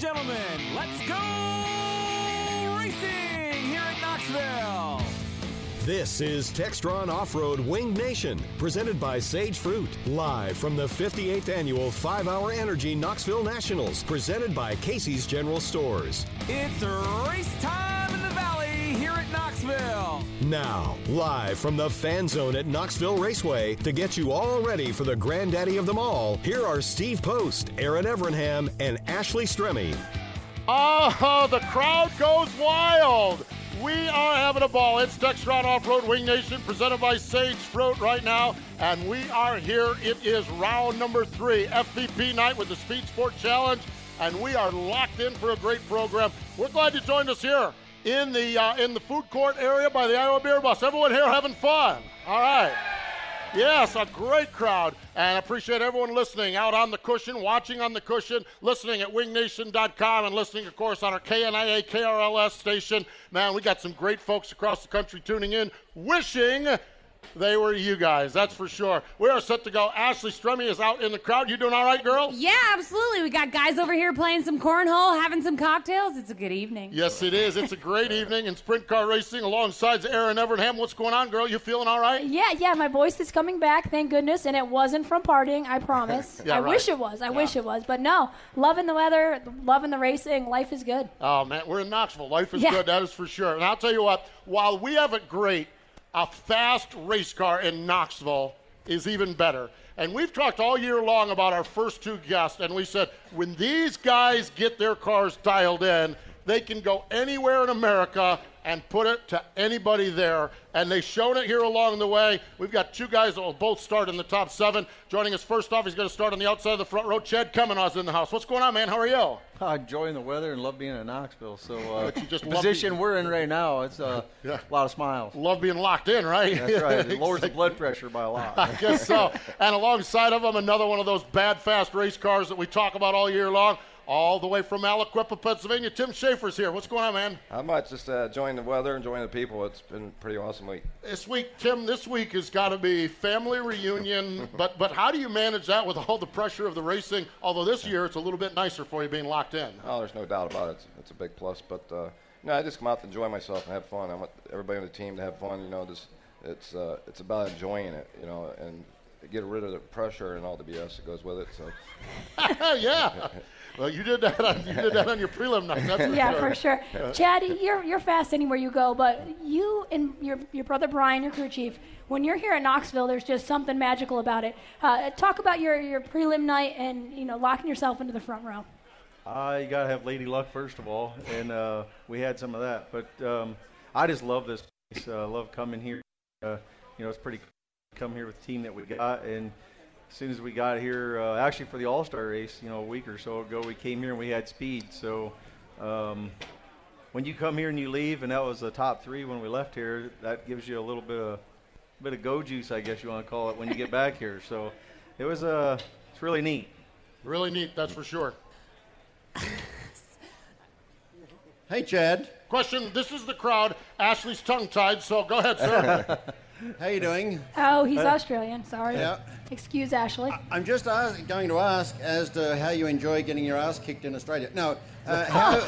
And gentlemen, let's go This is Textron Off-Road Winged Nation, presented by Sage Fruit, live from the 58th annual 5-Hour Energy Knoxville Nationals, presented by Casey's General Stores. It's race time in the valley here at Knoxville. Now, live from the fan zone at Knoxville Raceway, to get you all ready for the granddaddy of them all, here are Steve Post, Aaron Evernham, and Ashley Stremme. Oh, the crowd goes wild. We are having a ball. It's Textron Off-Road Wing Nation presented by Sage Fruit right now. And we are here. It is round number three, FVP night with the Speed Sport Challenge. And we are locked in for a great program. We're glad you joined us here in the uh, in the food court area by the Iowa Beer Bus. Everyone here having fun. All right. Yes, a great crowd, and appreciate everyone listening out on the cushion, watching on the cushion, listening at wingnation.com, and listening, of course, on our KNIA KRLS station. Man, we got some great folks across the country tuning in, wishing they were you guys, that's for sure. We are set to go. Ashley Stremme is out in the crowd. You doing all right, girl? Yeah, absolutely. We got guys over here playing some cornhole, having some cocktails. It's a good evening. Yes, it is. It's a great evening in sprint car racing alongside Aaron Evernham. What's going on, girl? You feeling all right? Yeah, yeah. My voice is coming back, thank goodness, and it wasn't from partying. I promise. Yeah, I right. wish it was. I Yeah. wish it was, but no. Loving the weather, loving the racing. Life is good. Oh man, we're in Knoxville. Life is Yeah. good, that is for sure. And I'll tell you what, while we have it great, a fast race car in Knoxville is even better. And we've talked all year long about our first two guests, and we said when these guys get their cars dialed in, they can go anywhere in America and put it to anybody there. And they've shown it here along the way. We've got two guys that will both start in the top seven. Joining us first off, he's going to start on the outside of the front row. Chad Kemenah in the house. What's going on, man? How are you? I'm enjoying the weather and love being in Knoxville. So, uh, just the position we're in right now, it's uh, Yeah. a lot of smiles. Love being locked in, right? That's right. It lowers the blood pressure by a lot. I guess so. and alongside of him, another one of those bad, fast race cars that we talk about all year long, all the way from Aliquippa, Pennsylvania. Tim Shaffer's here. What's going on, man? How much? Just uh, enjoying the weather, enjoying the people. It's been a pretty awesome week. This week, Tim, this week has got to be family reunion. but but how do you manage that with all the pressure of the racing? Although this year it's a little bit nicer for you being locked in. Oh, there's no doubt about it. It's, it's a big plus. But uh, no, I just come out to enjoy myself and have fun. I want everybody on the team to have fun. You know, just it's uh, it's about enjoying it. You know, and get rid of the pressure and all the BS that goes with it. So. yeah. Well, you did that. On, you did that on your prelim night. That's for yeah, sure. for sure. Chad, you're you're fast anywhere you go, but you and your your brother Brian, your crew chief, when you're here at Knoxville, there's just something magical about it. Uh, talk about your your prelim night and you know locking yourself into the front row. Uh, you got to have lady luck, first of all. And uh, we had some of that. But um, I just love this place. I uh, love coming here. Uh, you know, it's pretty cool to come here with the team that we got. And as soon as we got here, uh, actually for the All Star race, you know, a week or so ago, we came here and we had speed. So um, when you come here and you leave, and that was the top three when we left here, that gives you a little bit of bit of go juice, I guess you want to call it, when you get back here. So it was a it's really neat. Really neat, that's for sure. Hey, Chad. Question: This is the crowd. Ashley's tongue-tied, so go ahead, sir. How you doing? Oh, he's Uh, Australian. Sorry. Yeah. Excuse Ashley. I'm just ask, going to ask as to how you enjoy getting your ass kicked in Australia. No, uh, how,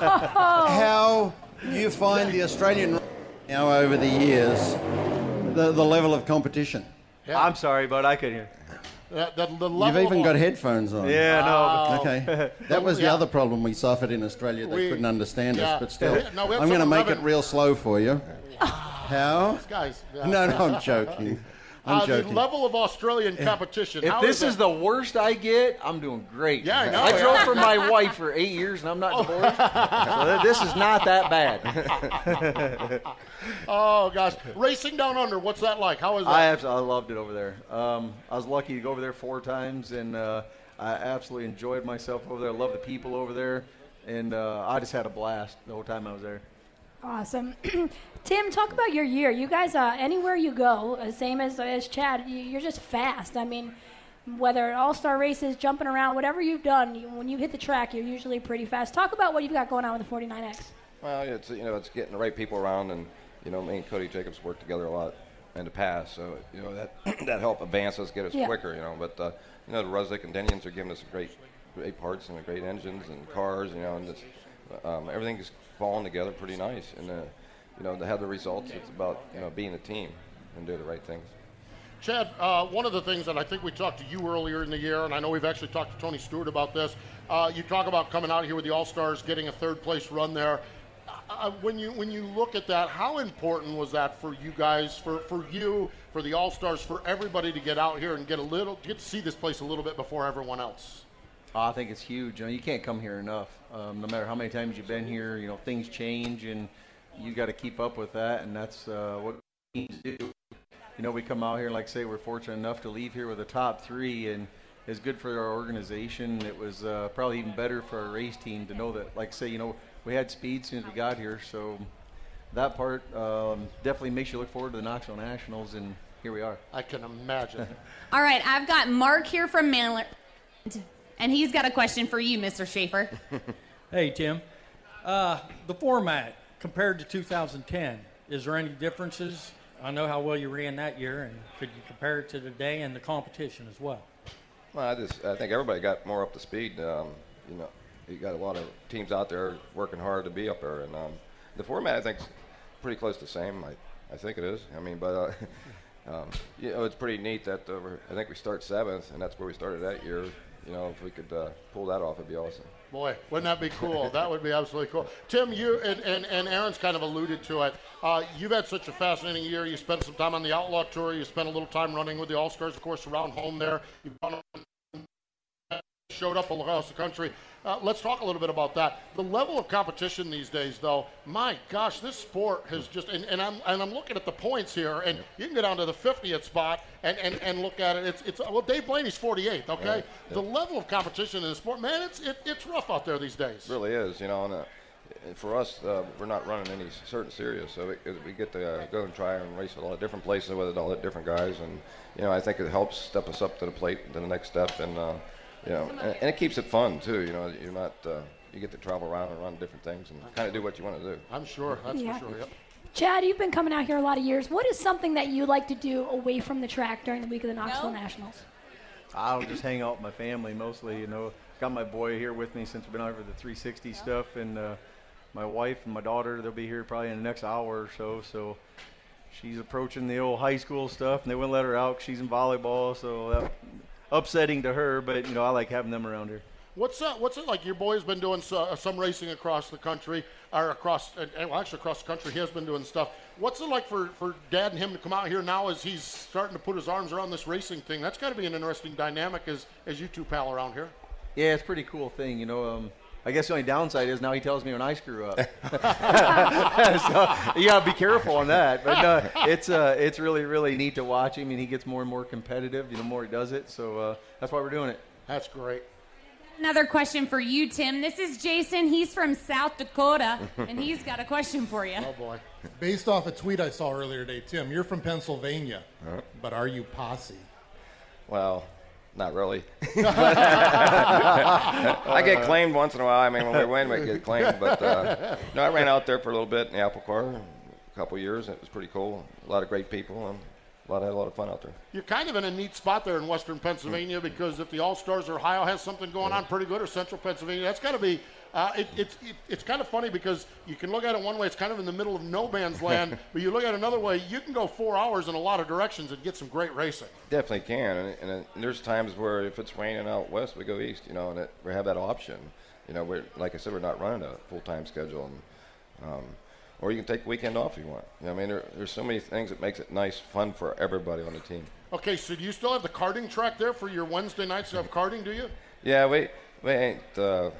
how you find the Australian now over the years, the, the level of competition. I'm sorry, but I couldn't hear. The, the You've even of- got headphones on. Yeah, no. Okay. That was the Yeah. other problem we suffered in Australia. They We- couldn't understand yeah. us, but still. We- no, we have I'm going to some make it revenue- real slow for you. How? Guys. yeah. No, no, I'm joking. I'm Uh, the level of Australian competition. If this is, the worst I get, I'm doing great. Yeah, I know, I yeah. drove for my wife for eight years and I'm not divorced. so this is not that bad. oh gosh, racing down under. What's that like? How is that? I absolutely I loved it over there. Um, I was lucky to go over there four times, and uh, I absolutely enjoyed myself over there. I love the people over there, and uh, I just had a blast the whole time I was there. Awesome. Tim, talk about your year. You guys, uh, anywhere you go, uh, same as as Chad, you, you're just fast. I mean, whether all star races, jumping around, whatever you've done, you, when you hit the track, you're usually pretty fast. Talk about what you've got going on with the 49X. Well, it's you know it's getting the right people around, and you know me and Cody Jacobs worked together a lot in the past, so you know that that helped advance us, get us Yeah. quicker, you know. But uh, you know the Ruslik and Denians are giving us great great parts and great engines and cars, you know, and um, everything is falling together pretty nice. And uh, you know to have the results, it's about you know being a team and do the right things. Chad, uh, one of the things that I think we talked to you earlier in the year, and I know we've actually talked to Tony Stewart about this. Uh, you talk about coming out here with the All Stars, getting a third place run there. Uh, when you when you look at that, how important was that for you guys, for, for you, for the All Stars, for everybody to get out here and get a little, get to see this place a little bit before everyone else? Oh, I think it's huge. You know, you can't come here enough. Um, no matter how many times you've been here, you know things change, and you got to keep up with that, and that's uh, what teams do. You know, we come out here, like say, we're fortunate enough to leave here with a top three, and it's good for our organization. It was uh, probably even better for our race team to know that, like I say, you know, we had speed as soon as we got here, so that part um, definitely makes you look forward to the Knoxville Nationals, and here we are. I can imagine. All right, I've got Mark here from Maryland, and he's got a question for you, Mr. Shaffer. Hey, Tim. Uh, the format compared to 2010, is there any differences? I know how well you ran that year, and could you compare it to today and the competition as well? Well, I just I think everybody got more up to speed. Um, you know, you got a lot of teams out there working hard to be up there, and um, the format I think is pretty close to the same. I I think it is. I mean, but uh, um, you know, it's pretty neat that uh, I think we start seventh, and that's where we started that year. You know, if we could uh, pull that off, it'd be awesome. Boy, wouldn't that be cool? that would be absolutely cool. Tim, you and, and, and Aaron's kind of alluded to it. Uh, you've had such a fascinating year. You spent some time on the Outlaw Tour. You spent a little time running with the All Stars, of course, around home there. You've gone showed up all across the country. Uh, let's talk a little bit about that. The level of competition these days, though, my gosh, this sport has just and, and I'm and I'm looking at the points here, and you can go down to the 50th spot and, and, and look at it. It's it's well, Dave Blaney's 48th. Okay, Right, yeah. the level of competition in the sport, man, it's it, it's rough out there these days. It really is, you know. And, uh, for us, uh, we're not running any certain series, so we, we get to uh, go and try and race at a lot of different places with all the different guys, and you know, I think it helps step us up to the plate to the next step, and uh, you know, and, and it keeps it fun too. You know, you're not uh, you get to travel around and run different things and kind of do what you want to do. I'm sure. That's Yeah. for sure. Yep. Chad, you've been coming out here a lot of years. What is something that you like to do away from the track during the week of the Knoxville Nationals? I'll just hang out with my family mostly. You know, got my boy here with me since we've been over the 360 stuff, and uh, my wife and my daughter. They'll be here probably in the next hour or so. So she's approaching the old high school stuff, and they wouldn't let her out. 'cause She's in volleyball, so that upsetting to her. But you know, I like having them around here. What's uh, what's it like? Your boy's been doing so, uh, some racing across the country, or across, and well, actually across the country. He has been doing stuff. What's it like for, for Dad and him to come out here now as he's starting to put his arms around this racing thing? That's got to be an interesting dynamic as as you two pal around here. Yeah, it's a pretty cool thing. You know, um, I guess the only downside is now he tells me when I screw up. so you gotta be careful on that. But uh, it's uh, it's really really neat to watch him, and he gets more and more competitive. You know, more he does it. So uh, that's why we're doing it. That's great. Another question for you, Tim. This is Jason. He's from South Dakota, and he's got a question for you. Oh boy. Based off a tweet I saw earlier today, Tim, you're from Pennsylvania, Huh? but are you posse? Well, Not really. I get claimed once in a while. I mean, when we win, we get claimed. But uh, no, I ran out there for a little bit in the Apple Car, a couple years. And it was pretty cool. A lot of great people. And a lot, had a lot of fun out there. You're kind of in a neat spot there in Western Pennsylvania because if the All Stars or Ohio has something going on pretty good, or Central Pennsylvania, that's got to be. Uh, it, it's it, it's kind of funny because you can look at it one way; it's kind of in the middle of no man's land. but you look at it another way, you can go four hours in a lot of directions and get some great racing. Definitely can, and, and, and there's times where if it's raining out west, we go east. You know, and it, we have that option. You know, we're like I said, we're not running a full time schedule, and um, or you can take a weekend off if you want. You know, I mean, there, there's so many things that makes it nice, fun for everybody on the team. Okay, so do you still have the karting track there for your Wednesday nights? You have karting, do you? Yeah, we we ain't uh,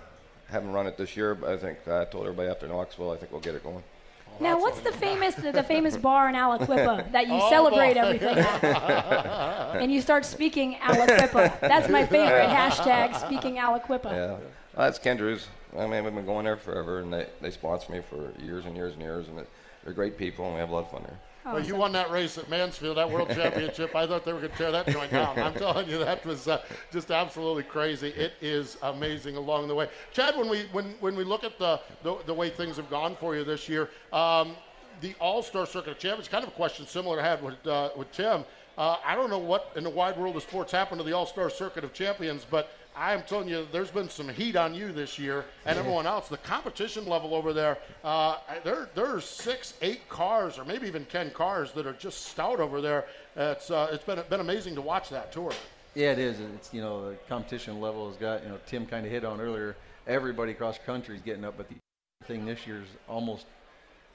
haven't run it this year, but I think I told everybody after Knoxville, I think we'll get it going. Now, what's the famous the, the famous bar in Aliquippa that you oh, celebrate boy. everything at? and you start speaking Aliquippa. That's my favorite hashtag, speaking Aliquippa. Yeah, well, that's Kendrew's. I mean, we've been going there forever, and they, they sponsor me for years and years and years, and it, they're great people, and we have a lot of fun there. Oh, well, you won that race at Mansfield, that World Championship. I thought they were going to tear that joint down. I'm telling you, that was uh, just absolutely crazy. It is amazing along the way. Chad, when we when when we look at the the, the way things have gone for you this year, um, the All Star Circuit of Champions, kind of a question similar to had with uh, with Tim. Uh, I don't know what in the wide world of sports happened to the All Star Circuit of Champions, but I'm telling you, there's been some heat on you this year and everyone else. The competition level over there, uh, there there's six, eight cars, or maybe even ten cars that are just stout over there. It's uh, it's been been amazing to watch that tour. Yeah, it is. It's you know the competition level has got you know Tim kind of hit on earlier. Everybody across country is getting up, but the thing this year is almost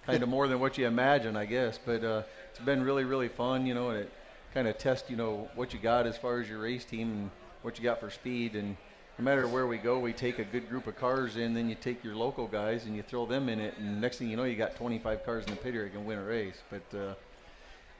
kind of more than what you imagine, I guess. But uh, it's been really really fun, you know, and it kind of tests you know what you got as far as your race team and what you got for speed. And no matter where we go, we take a good group of cars in, then you take your local guys and you throw them in it, and next thing you know, you got 25 cars in the pit area can win a race. But uh,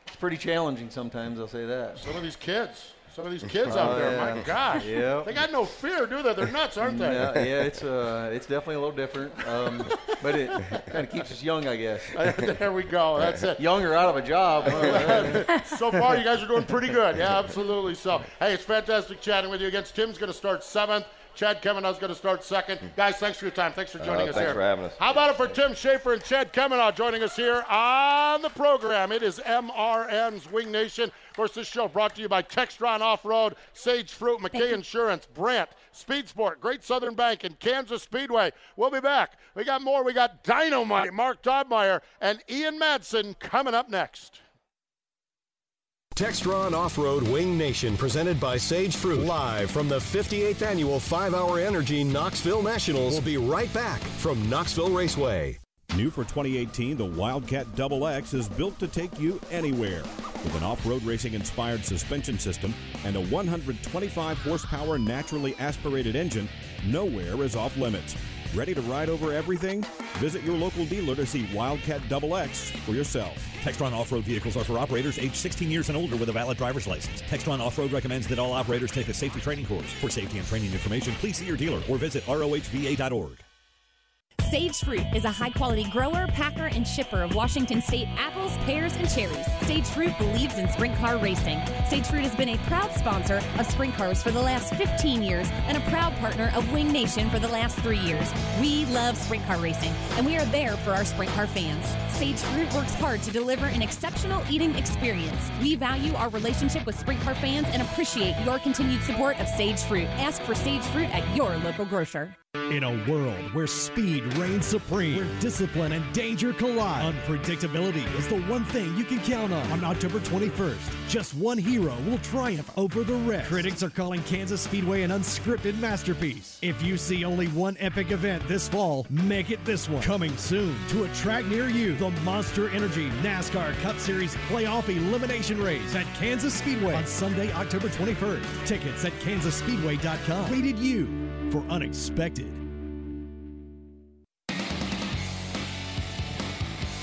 it's pretty challenging sometimes. I'll say that. Some of these kids. Some of these kids out there, yeah. my gosh, yep. they got no fear, do they? They're nuts, aren't they? Yeah, yeah it's uh, it's definitely a little different, um, but it kind of keeps us young, I guess. there we go. That's it. Younger out of a job. so far, you guys are doing pretty good. Yeah, absolutely. So, hey, it's fantastic chatting with you against Tim's going to start seventh. Chad Kemenah's going to start second. Guys, thanks for your time. Thanks for joining uh, us thanks here. Thanks for having us. How about it for Tim Shaffer and Chad Kemenah joining us here on the program? It is MRN's Wing Nation. Of course, this show brought to you by Textron Off Road, Sage Fruit, McKay Insurance, Brandt, Speed Sport, Great Southern Bank, and Kansas Speedway. We'll be back. We got more. We got Dynamite, Mark Dobmeier, and Ian Madsen coming up next. Textron Off-Road Wing Nation presented by Sage Fruit live from the 58th annual 5-Hour Energy Knoxville Nationals. We'll be right back from Knoxville Raceway. New for 2018, the Wildcat Double X is built to take you anywhere. With an off-road racing inspired suspension system and a 125 horsepower naturally aspirated engine, nowhere is off limits. Ready to ride over everything? Visit your local dealer to see Wildcat Double X for yourself. Textron off-road vehicles are for operators aged 16 years and older with a valid driver's license. Textron Off-Road recommends that all operators take a safety training course. For safety and training information, please see your dealer or visit rohva.org. Sage Fruit is a high quality grower, packer, and shipper of Washington State apples, pears, and cherries. Sage Fruit believes in sprint car racing. Sage Fruit has been a proud sponsor of sprint cars for the last 15 years and a proud partner of Wing Nation for the last three years. We love sprint car racing, and we are there for our sprint car fans. Sage Fruit works hard to deliver an exceptional eating experience. We value our relationship with sprint car fans and appreciate your continued support of Sage Fruit. Ask for Sage Fruit at your local grocer. In a world where speed reigns supreme, where discipline and danger collide, unpredictability is the one thing you can count on. On October 21st, just one hero will triumph over the rest. Critics are calling Kansas Speedway an unscripted masterpiece. If you see only one epic event this fall, make it this one. Coming soon to a track near you, the Monster Energy NASCAR Cup Series Playoff Elimination Race at Kansas Speedway on Sunday, October 21st. Tickets at kansasspeedway.com. Rated you for unexpected.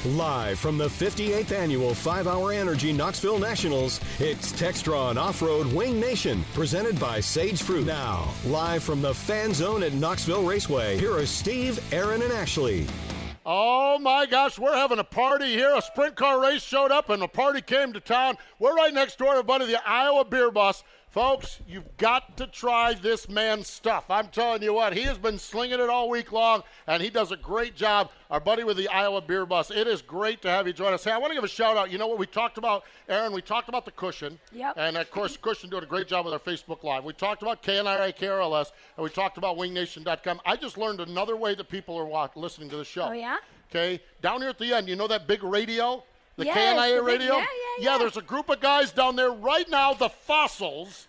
Live from the 58th annual 5 Hour Energy Knoxville Nationals, it's Textron Off Road Wing Nation, presented by Sage Fruit. Now, live from the fan zone at Knoxville Raceway, here are Steve, Aaron, and Ashley. Oh my gosh, we're having a party here. A sprint car race showed up and a party came to town. We're right next door to one of the Iowa Beer Bus Folks, you've got to try this man's stuff. I'm telling you what, he has been slinging it all week long, and he does a great job. Our buddy with the Iowa Beer Bus, it is great to have you join us. Hey, I want to give a shout out. You know what we talked about, Aaron? We talked about the cushion. Yep. And of course, Cushion doing a great job with our Facebook Live. We talked about KNIA, KRLS, and we talked about WingNation.com. I just learned another way that people are watch- listening to the show. Oh, yeah? Okay, down here at the end, you know that big radio? The Yes, KNIA the big- radio? yeah, yeah, yeah. there's a group of guys down there right now, the fossils.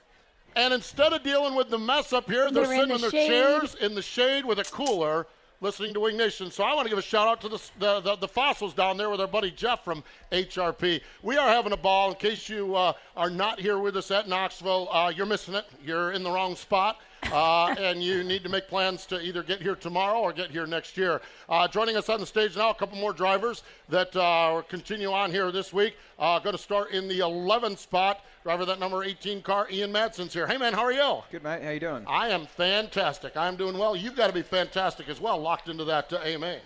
And instead of dealing with the mess up here, they're, They're in sitting the in their shade. chairs in the shade with a cooler listening to Wing Nation. So I want to give a shout out to the, the, the, the fossils down there with our buddy Jeff from HRP. We are having a ball. In case you uh, are not here with us at Knoxville, uh, you're missing it. You're in the wrong spot. Uh, and you need to make plans to either get here tomorrow or get here next year. Uh, joining us on the stage now, a couple more drivers that uh, continue on here this week. Uh, going to start in the 11th spot. Driver that number 18 car, Ian Madsen's here. Hey man, how are you? Good mate, how you doing? I am fantastic. I'm doing well. You've got to be fantastic as well, locked into that uh, AMA.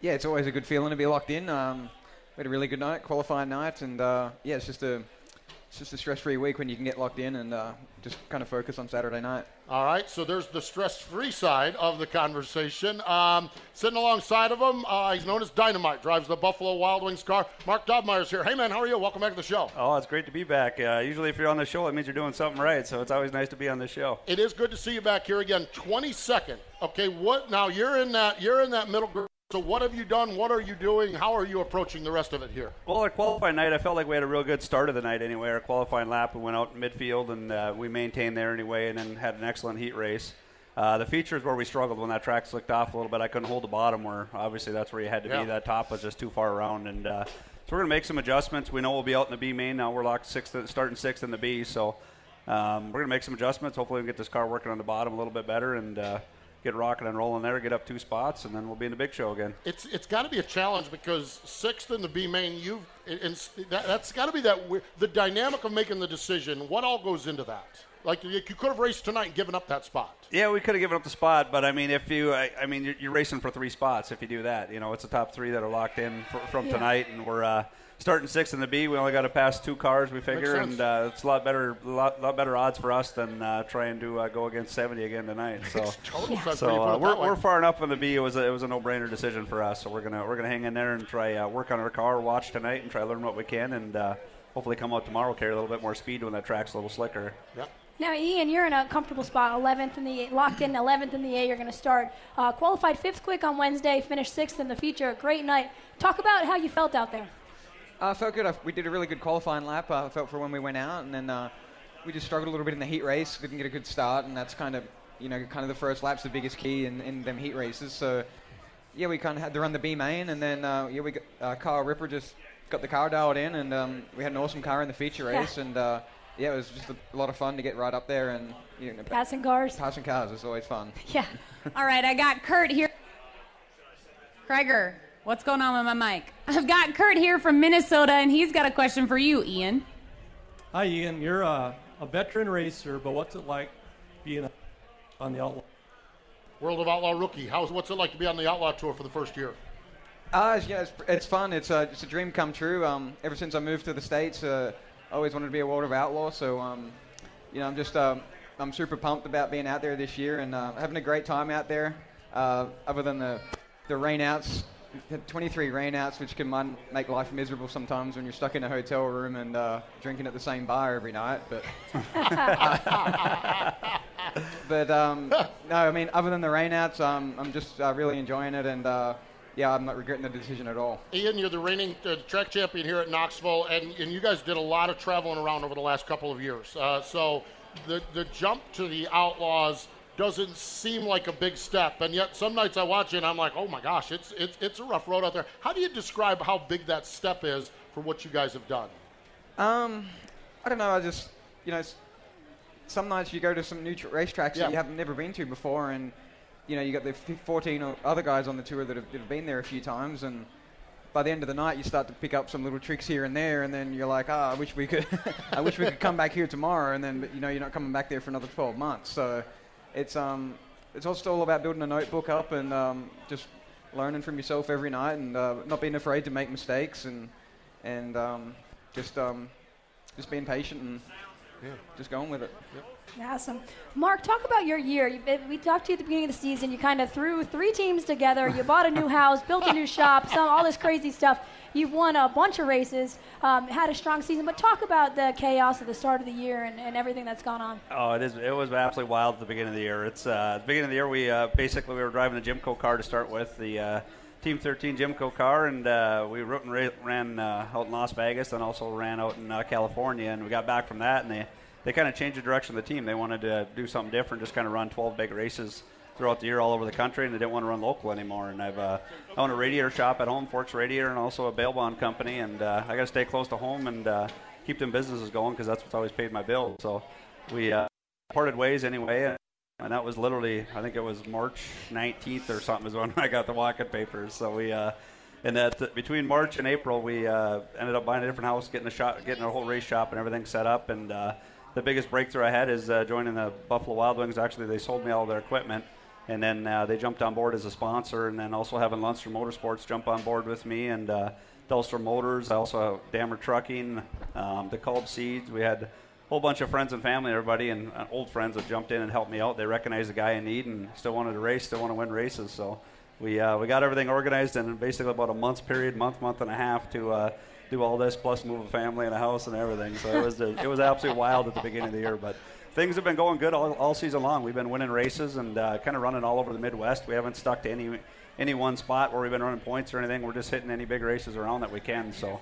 Yeah, it's always a good feeling to be locked in. Um, we had a really good night, qualifying night, and uh, yeah, it's just a it's just a stress-free week when you can get locked in and uh, just kind of focus on Saturday night. All right, so there's the stress-free side of the conversation. Um, sitting alongside of him, uh, he's known as Dynamite, drives the Buffalo Wild Wings car. Mark Dobmeier's here. Hey, man, how are you? Welcome back to the show. Oh, it's great to be back. Uh, usually, if you're on the show, it means you're doing something right. So it's always nice to be on the show. It is good to see you back here again. 22nd. Okay, what now? You're in that. You're in that middle group. So what have you done? What are you doing? How are you approaching the rest of it here? Well, our qualifying night, I felt like we had a real good start of the night anyway. Our qualifying lap, we went out in midfield and uh, we maintained there anyway, and then had an excellent heat race. Uh, the features where we struggled when that track slicked off a little bit, I couldn't hold the bottom. Where obviously that's where you had to Yeah. be. That top was just too far around, and uh, so we're gonna make some adjustments. We know we'll be out in the B main now. We're locked sixth, starting sixth in the B, so um, we're gonna make some adjustments. Hopefully, we can get this car working on the bottom a little bit better and uh, get rocking and rolling there. Get up two spots, and then we'll be in the big show again. It's it's got to be a challenge because sixth in the B main, you and that, that's got to be that the dynamic of making the decision. What all goes into that? Like you, you could have raced tonight and given up that spot. Yeah, we could have given up the spot, but I mean, if you, I, I mean, you're, you're racing for three spots if you do that. You know, it's the top three that are locked in for, from Yeah. tonight, and we're uh, starting sixth in the B. We only got to pass two cars, we figure, and uh, it's a lot better, lot, lot better odds for us than uh, trying to uh, go against 70 again tonight. So, Makes total sense when so uh, we're, we're far enough in the B. It was a, it was a no-brainer decision for us. So we're gonna we're gonna hang in there and try uh, work on our car, watch tonight, and try to learn what we can, and uh, hopefully come out tomorrow carry a little bit more speed when that track's a little slicker. Yep. Now, Ian, you're in a comfortable spot, 11th in the A, locked in 11th in the A. You're going to start uh, qualified fifth quick on Wednesday, finished sixth in the feature. Great night. Talk about how you felt out there. Uh, I felt good. I, we did a really good qualifying lap. Uh, I felt for when we went out, and then uh, we just struggled a little bit in the heat race. Didn't get a good start, and that's kind of, you know, kind of the first lap's the biggest key in, in them heat races. So, yeah, we kind of had to run the B main, and then uh, yeah, we got uh, Kyle Ripper just got the car dialed in, and um, we had an awesome car in the feature Yeah. race, and uh, yeah, it was just a, lot of fun to get right up there and you know, Passing cars. passing cars is always fun. Yeah. All right, I got Kurt here. Krieger, what's going on with my mic? I've got Kurt here from Minnesota, and he's got a question for you, Ian. Hi, Ian. You're a, a veteran racer, but what's it like being on the outlaw? World of Outlaw rookie. How's what's it like to be on the Outlaw Tour for the first year? Uh, it's- yeah, it's, it's fun. It's a, it's a dream come true. Um, ever since I moved to the States, uh, I always wanted to be a World of Outlaw. So, um, you know, I'm just um, I'm super pumped about being out there this year and uh, having a great time out there. Uh, other than the the rainouts, the 23 rainouts, which can mon- make life miserable sometimes when you're stuck in a hotel room and uh, drinking at the same bar every night. But but um, no, I mean, other than the rainouts, um, I'm just uh, really enjoying it, and uh, yeah, I'm not regretting the decision at all. Ian, you're the reigning uh, track champion here at Knoxville, and, and you guys did a lot of traveling around over the last couple of years. Uh, so the the jump to the Outlaws doesn't seem like a big step, and yet some nights I watch it and I'm like, oh my gosh, it's it's it's a rough road out there. How do you describe how big that step is for what you guys have done? Um, I don't know. I just, you know, some nights you go to some new tr- racetracks Yeah. that you haven't never been to before, and you know, you got the f- 14 o- other guys on the tour that have, that have been there a few times, and by the end of the night, you start to pick up some little tricks here and there, and then you're like, ah, I wish we could, I wish we could come back here tomorrow, and then, but, you know, you're not coming back there for another 12 months. So, it's um, it's also all about building a notebook up and um, just learning from yourself every night, and uh, not being afraid to make mistakes, and and um, just um, just being patient and just going with it. Awesome. Mark, talk about your year. You, we talked to you at the beginning of the season. You kind of threw three teams together. You bought a new house, built a new shop, some all this crazy stuff. You've won a bunch of races, um, had a strong season. But talk about the chaos at the start of the year and, and everything that's gone on. Oh, it is. It was absolutely wild at the beginning of the year. It's uh, at the beginning of the year. We uh, basically we were driving the Jimco car to start with the uh, Team 13 Jimco car, and uh, we wrote and ra- ran uh, out in Las Vegas, and also ran out in uh, California. And we got back from that, and they they kind of changed the direction of the team. They wanted to do something different, just kind of run 12 big races throughout the year all over the country, and they didn't want to run local anymore. And I've uh, I own a radiator shop at home, Forks Radiator, and also a bail bond company. And uh, I got to stay close to home and uh, keep them businesses going because that's what's always paid my bills. So we uh, parted ways anyway. And that was literally, I think it was March 19th or something, is when I got the walk-in papers. So we, uh, and that between March and April, we uh, ended up buying a different house, getting a shop, getting a whole race shop and everything set up. And uh, the biggest breakthrough I had is uh, joining the Buffalo Wild Wings. Actually, they sold me all their equipment, and then uh, they jumped on board as a sponsor. And then also having Lundstrom Motorsports jump on board with me and uh, Delster Motors. I also have Dammer Trucking, um, the Culp Seeds. We had whole bunch of friends and family, everybody, and uh, old friends that jumped in and helped me out. They recognized the guy in need and still wanted to race, still want to win races. So we uh, we got everything organized in basically about a month's period, month, month and a half to uh, do all this, plus move a family and a house and everything. So it was it was absolutely wild at the beginning of the year, but. Things have been going good all, all season long. We've been winning races and uh, kind of running all over the Midwest. We haven't stuck to any any one spot where we've been running points or anything. We're just hitting any big races around that we can. So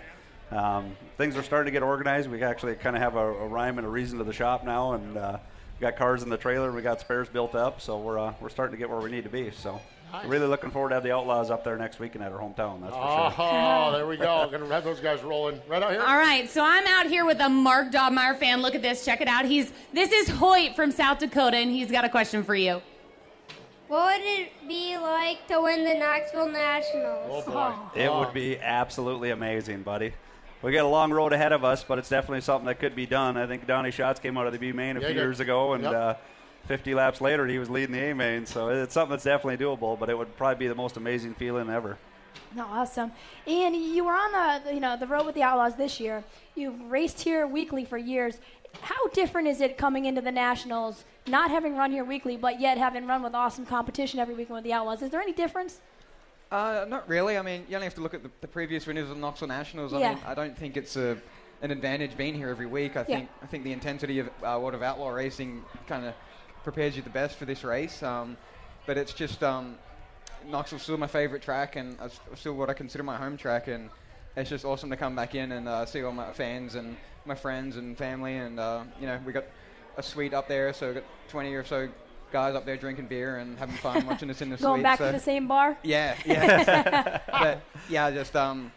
um, things are starting to get organized. We actually kind of have a, a, rhyme and a reason to the shop now, and uh, we got cars in the trailer. We got spares built up, so we're uh, we're starting to get where we need to be. So. Nice. Really looking forward to have the Outlaws up there next weekend at our hometown. That's for oh, sure. Oh, there we go. Going to have those guys rolling right out here. All right, so I'm out here with a Mark Dobmeier fan. Look at this. Check it out. He's this is Hoyt from South Dakota, and he's got a question for you. What would it be like to win the Knoxville Nationals? Oh boy, it would be absolutely amazing, buddy. We got a long road ahead of us, but it's definitely something that could be done. I think Donny Schatz came out of the B main a Yeah, few years ago, and Yep. uh, 50 laps later, he was leading the A main. So it's something that's definitely doable, but it would probably be the most amazing feeling ever. No, awesome. And you were on the you know the road with the Outlaws this year. You've raced here weekly for years. How different is it coming into the Nationals, not having run here weekly, but yet having run with awesome competition every weekend with the Outlaws? Is there any difference? Uh, not really. I mean, you only have to look at the, the previous winners of the Knoxville Nationals. I Yeah. mean, I don't think it's a, an advantage being here every week. I Yeah. think I think the intensity of uh, World of Outlaw racing kind of prepares you the best for this race. Um, but it's just um, Knoxville's still my favorite track, and it's still what I consider my home track. And it's just awesome to come back in and uh, see all my fans and my friends and family. And uh, you know, we got a suite up there, so we got 20 or so guys up there drinking beer and having fun watching us in the Going suite. back so to the same bar? yeah, yeah. but yeah, just um,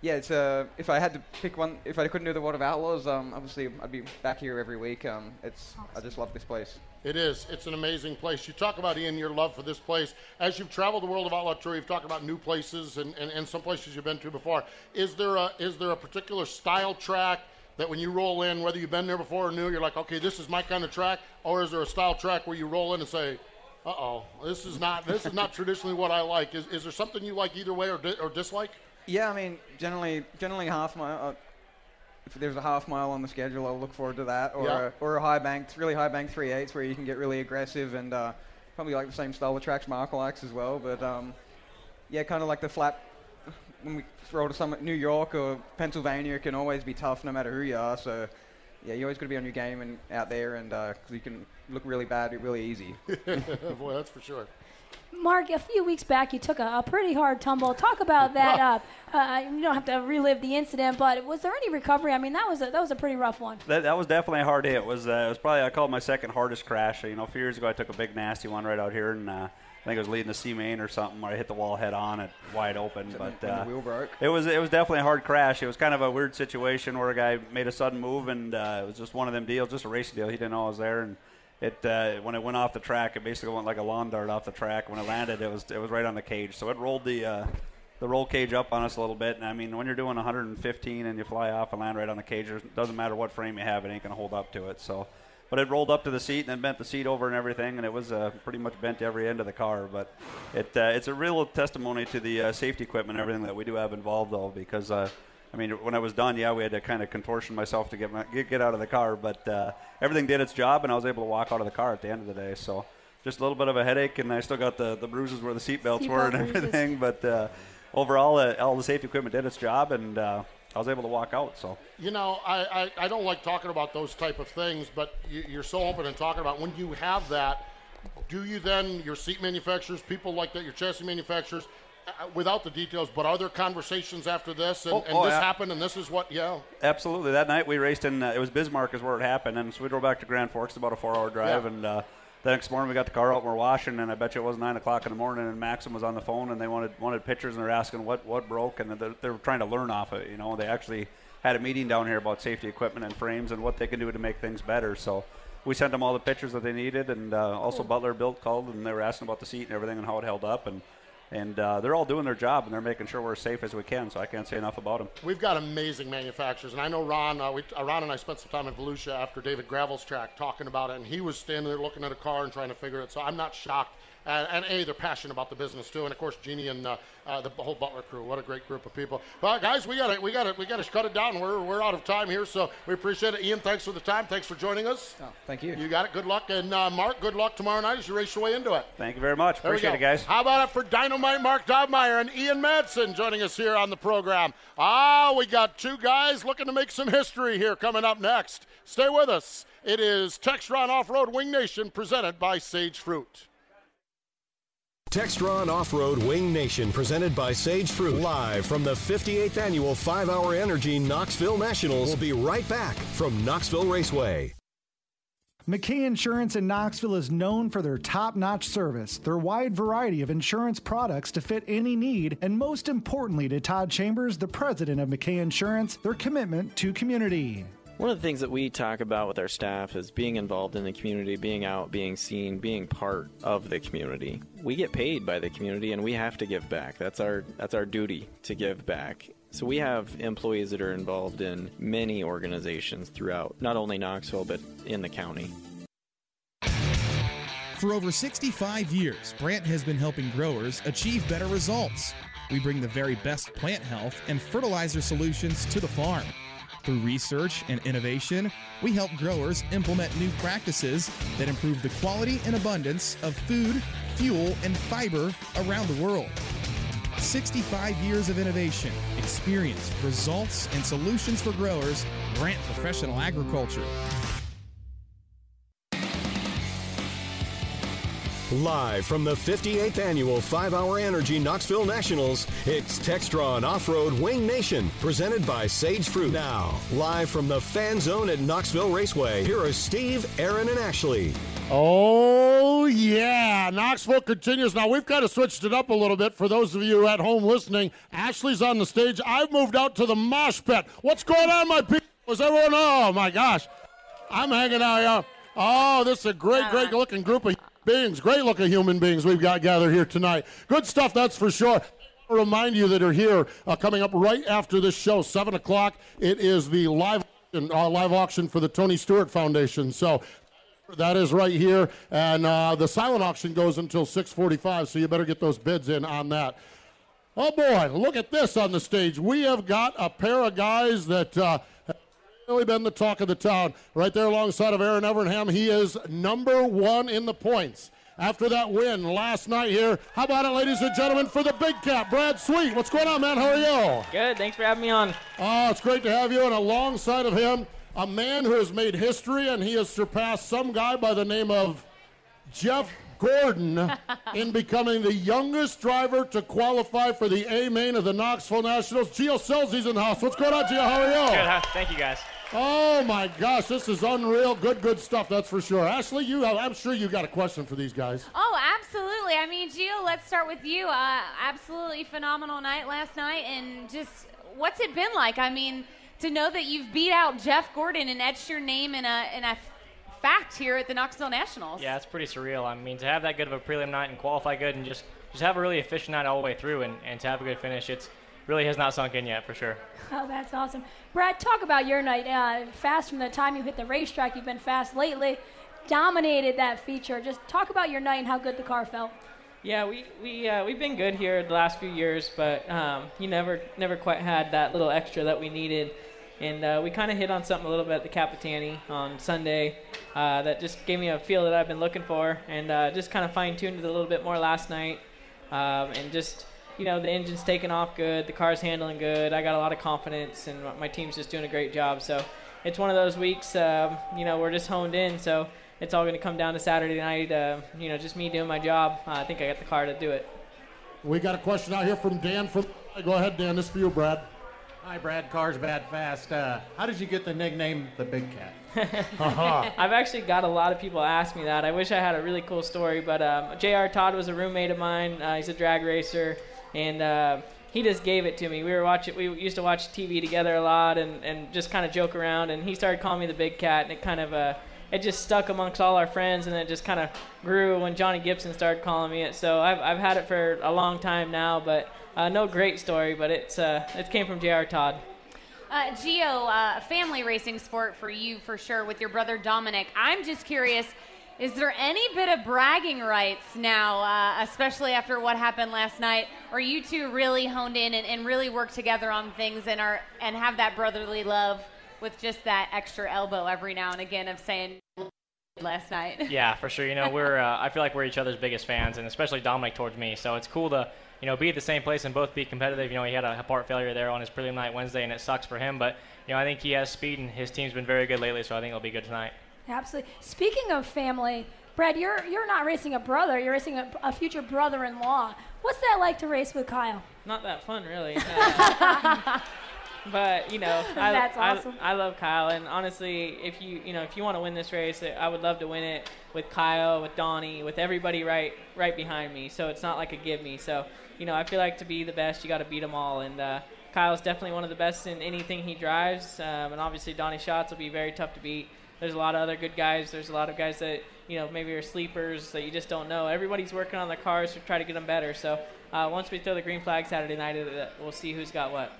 yeah. It's uh, if I had to pick one, if I couldn't do the World of Outlaws, um, obviously I'd be back here every week. Um, it's I just love this place. It is. It's an amazing place. You talk about, Ian, your love for this place. As you've traveled the World of Outlaw Tour, you've talked about new places and, and, and some places you've been to before. Is there, a, is there a particular style track that when you roll in, whether you've been there before or new, you're like, okay, this is my kind of track? Or is there a style track where you roll in and say, uh-oh, this is not, this is not traditionally what I like? Is, is there something you like either way or, di- or dislike? Yeah, I mean, generally, generally half mile. Uh, if there's a half mile on the schedule, I'll look forward to that, or Yeah. a, or a high banked, really high banked three eights where you can get really aggressive and uh, probably like the same style of tracks Mark likes as well. But um, yeah, kind of like the flat. When we roll to some New York or Pennsylvania, it can always be tough no matter who you are. So yeah, you always got to be on your game and out there, and uh 'cause you can look really bad, really easy. Boy, that's for sure. Mark, a few weeks back, you took a, a pretty hard tumble. Talk about that. Uh, uh, you don't have to relive the incident, but was there any recovery? I mean, that was a, that was a pretty rough one. That, that was definitely a hard hit. It was uh, it was probably I called it my second hardest crash. You know, a few years ago I took a big nasty one right out here, and uh, I think it was leading the C main or something where I hit the wall head on it wide open. But uh, wheel broke? It was it was definitely a hard crash. It was kind of a weird situation where a guy made a sudden move, and uh, it was just one of them deals, just a racing deal. He didn't know I was there, and it uh, when it went off the track, it basically went like a lawn dart off the track. When it landed, it was it was right on the cage, so it rolled the. Uh, the roll cage up on us a little bit, and I mean, when you're doing 115 and you fly off and land right on the cage, it doesn't matter what frame you have, it ain't gonna hold up to it. So, but it rolled up to the seat and then bent the seat over and everything, and it was uh, pretty much bent every end of the car. But it uh, it's a real testimony to the uh, safety equipment and everything that we do have involved, though, because uh, I mean, when I was done, yeah, we had to kind of contortion myself to get, my, get get out of the car, but uh, everything did its job, and I was able to walk out of the car at the end of the day. So just a little bit of a headache, and I still got the, the bruises where the seat belts were and bruises. everything. But uh, overall, uh, all the safety equipment did its job, and uh, I was able to walk out. So You know, I, I, I don't like talking about those type of things, but you, you're so open and talking about when you have that, do you then, your seat manufacturers, people like that, your chassis manufacturers, uh, without the details, but are there conversations after this and, Oh, and oh, this happened and this is what, yeah. Absolutely. That night we raced in, uh, it was Bismarck is where it happened. And so we drove back to Grand Forks, about a four hour drive. Yeah. And uh, the next morning we got the car out and we're washing. And I bet you it was 9 o'clock in the morning. And Maxim was on the phone and they wanted wanted pictures and they're asking what, what broke. And they're, they're trying to learn off it. You know, they actually had a meeting down here about safety equipment and frames and what they can do to make things better. So we sent them all the pictures that they needed. And uh, also Butler Built called and they were asking about the seat and everything and how it held up. And and uh, they're all doing their job and they're making sure we're as safe as we can. So I can't say enough about them. We've got amazing manufacturers, and I know Ron. Uh, we, uh, Ron and I spent some time in Volusia after David Gravel's track talking about it, and he was standing there looking at a car and trying to figure it. So I'm not shocked. And, and a, they're passionate about the business too, and of course, Jeannie and uh, uh, the whole Butler crew. What a great group of people. Well, guys, we got to we got to we got to cut it down. We're we're out of time here, so we appreciate it. Ian, thanks for the time. Thanks for joining us. Oh, thank you. You got it. Good luck, and uh, Mark, good luck tomorrow night as you race your way into it. Thank you very much. There Appreciate it, guys. How about it for Dynamite Mark Dobmeier and Ian Madsen joining us here on the program? Ah, we got two guys looking to make some history here coming up next. Stay with us. It is Textron Off Road Wing Nation presented by Sage Fruit. Textron Off-Road Wing Nation presented by Sage Fruit. Live from the 58th annual 5-Hour Energy Knoxville Nationals. We'll be right back from Knoxville Raceway. McKay Insurance in Knoxville is known for their top notch service, their wide variety of insurance products to fit any need, and most importantly to Todd Chambers, the president of McKay Insurance, their commitment to community. One of the things that we talk about with our staff is being involved in the community, being out, being seen, being part of the community. We get paid by the community and we have to give back. That's our that's our duty to give back. So we have employees that are involved in many organizations throughout not only Knoxville but in the county. For over 65 years, Brandt has been helping growers achieve better results. We bring the very best plant health and fertilizer solutions to the farm. Through research and innovation, we help growers implement new practices that improve the quality and abundance of food, fuel, and fiber around the world. 65 years of innovation, experience, results, and solutions for growers. Brandt Professional Agriculture. Live from the 58th annual 5-Hour Energy Knoxville Nationals, it's Textron Off-Road Wing Nation, presented by Sage Fruit. Now, live from the Fan Zone at Knoxville Raceway, here are Steve, Aaron, and Ashley. Oh, yeah. Knoxville continues. Now, we've kind of switched it up a little bit for those of you at home listening. Ashley's on the stage. I've moved out to the mosh pit. What's going on, my people? Is everyone? Oh, my gosh. I'm hanging out here. Oh, this is a great, ah. great looking group of beings, great looking human beings we've got gathered here tonight. Good stuff, that's for sure. Remind you that are here uh, coming up right after this show, 7 o'clock. It is the live, uh, live auction for the Tony Stewart Foundation. So that is right here, and uh, the silent auction goes until 6:45. So you better get those bids in on that. Oh boy, look at this on the stage. We have got a pair of guys that uh, really been the talk of the town. Right there alongside of Aaron Evernham, he is number one in the points. After that win last night here, how about it, ladies and gentlemen, for the big cap, Brad Sweet. What's going on, man? How are you? Good. Thanks for having me on. Oh, it's great to have you. And alongside of him, a man who has made history, and he has surpassed some guy by the name of Jeff Gordon in becoming the youngest driver to qualify for the A main of the Knoxville Nationals. Gio Scelzi's in the house. What's going on, Gio? How are you? Good. Huh? Thank you, guys. Oh my gosh, this is unreal. Good, good stuff. That's for sure. Ashley, you have, I'm sure you got a question for these guys. Oh, absolutely. I mean, Gio, let's start with you. Uh, absolutely phenomenal night last night, and just what's it been like? I mean, to know that you've beat out Jeff Gordon and etched your name in a in a fact here at the Knoxville Nationals. Yeah, it's pretty surreal. I mean, to have that good of a prelim night and qualify good and just just have a really efficient night all the way through and, and to have a good finish, it's really has not sunk in yet for sure. Oh, that's awesome. Brad, talk about your night. Uh, fast from the time you hit the racetrack, you've been fast lately. Dominated that feature. Just talk about your night and how good the car felt. Yeah, we we uh, we've been good here the last few years, but um, you never never quite had that little extra that we needed, and uh, we kind of hit on something a little bit at the Capitani on Sunday uh, that just gave me a feel that I've been looking for, and uh, just kind of fine tuned it a little bit more last night, um, and just you know the engine's taking off good, the car's handling good, I got a lot of confidence, and my team's just doing a great job. So it's one of those weeks, um, you know, we're just honed in, so it's all going to come down to Saturday night. Uh, you know, just me doing my job. Uh, I think I got the car to do it. We got a question out here from Dan. From go ahead, Dan. This is for you, Brad. Hi, Brad. Cars bad fast. Uh, how did you get the nickname the Big Cat? I've actually got a lot of people ask me that. I wish I had a really cool story, but um, J.R. Todd was a roommate of mine. Uh, he's a drag racer, and uh, he just gave it to me. We were watching. We used to watch TV together a lot, and, and just kind of joke around. And he started calling me the Big Cat, and it kind of uh, it just stuck amongst all our friends, and it just kind of grew when Johnny Gibson started calling me it. So I've, I've had it for a long time now, but uh, no great story, but it's uh, it came from J.R. Todd. Uh, Gio, uh, family racing sport for you for sure with your brother Dominic. I'm just curious, is there any bit of bragging rights now, uh, especially after what happened last night? Or you two really honed in and, and really work together on things and are and have that brotherly love with just that extra elbow every now and again of saying last night? yeah, for sure. You know, we're uh, I feel like we're each other's biggest fans, and especially Dominic towards me. So it's cool to you know be at the same place and both be competitive. You know, he had a part failure there on his prelim night Wednesday, and it sucks for him. But you know, I think he has speed, and his team's been very good lately. So I think it'll be good tonight. Absolutely. Speaking of family, Brad, you're you're not racing a brother. You're racing a, a future brother-in-law. What's that like to race with Kyle? Not that fun, really. Uh, but you know, I, That's I- awesome. I, love Kyle, and honestly, if you you know if you want to win this race, I would love to win it with Kyle, with Donny, with everybody right right behind me. So it's not like a give me. So you know, I feel like to be the best, you got to beat them all, and uh, Kyle's definitely one of the best in anything he drives, um, and obviously Donny Schatz will be very tough to beat. There's a lot of other good guys. There's a lot of guys that you know maybe are sleepers that you just don't know. Everybody's working on their cars to try to get them better. So uh, once we throw the green flag Saturday night, uh, we'll see who's got what.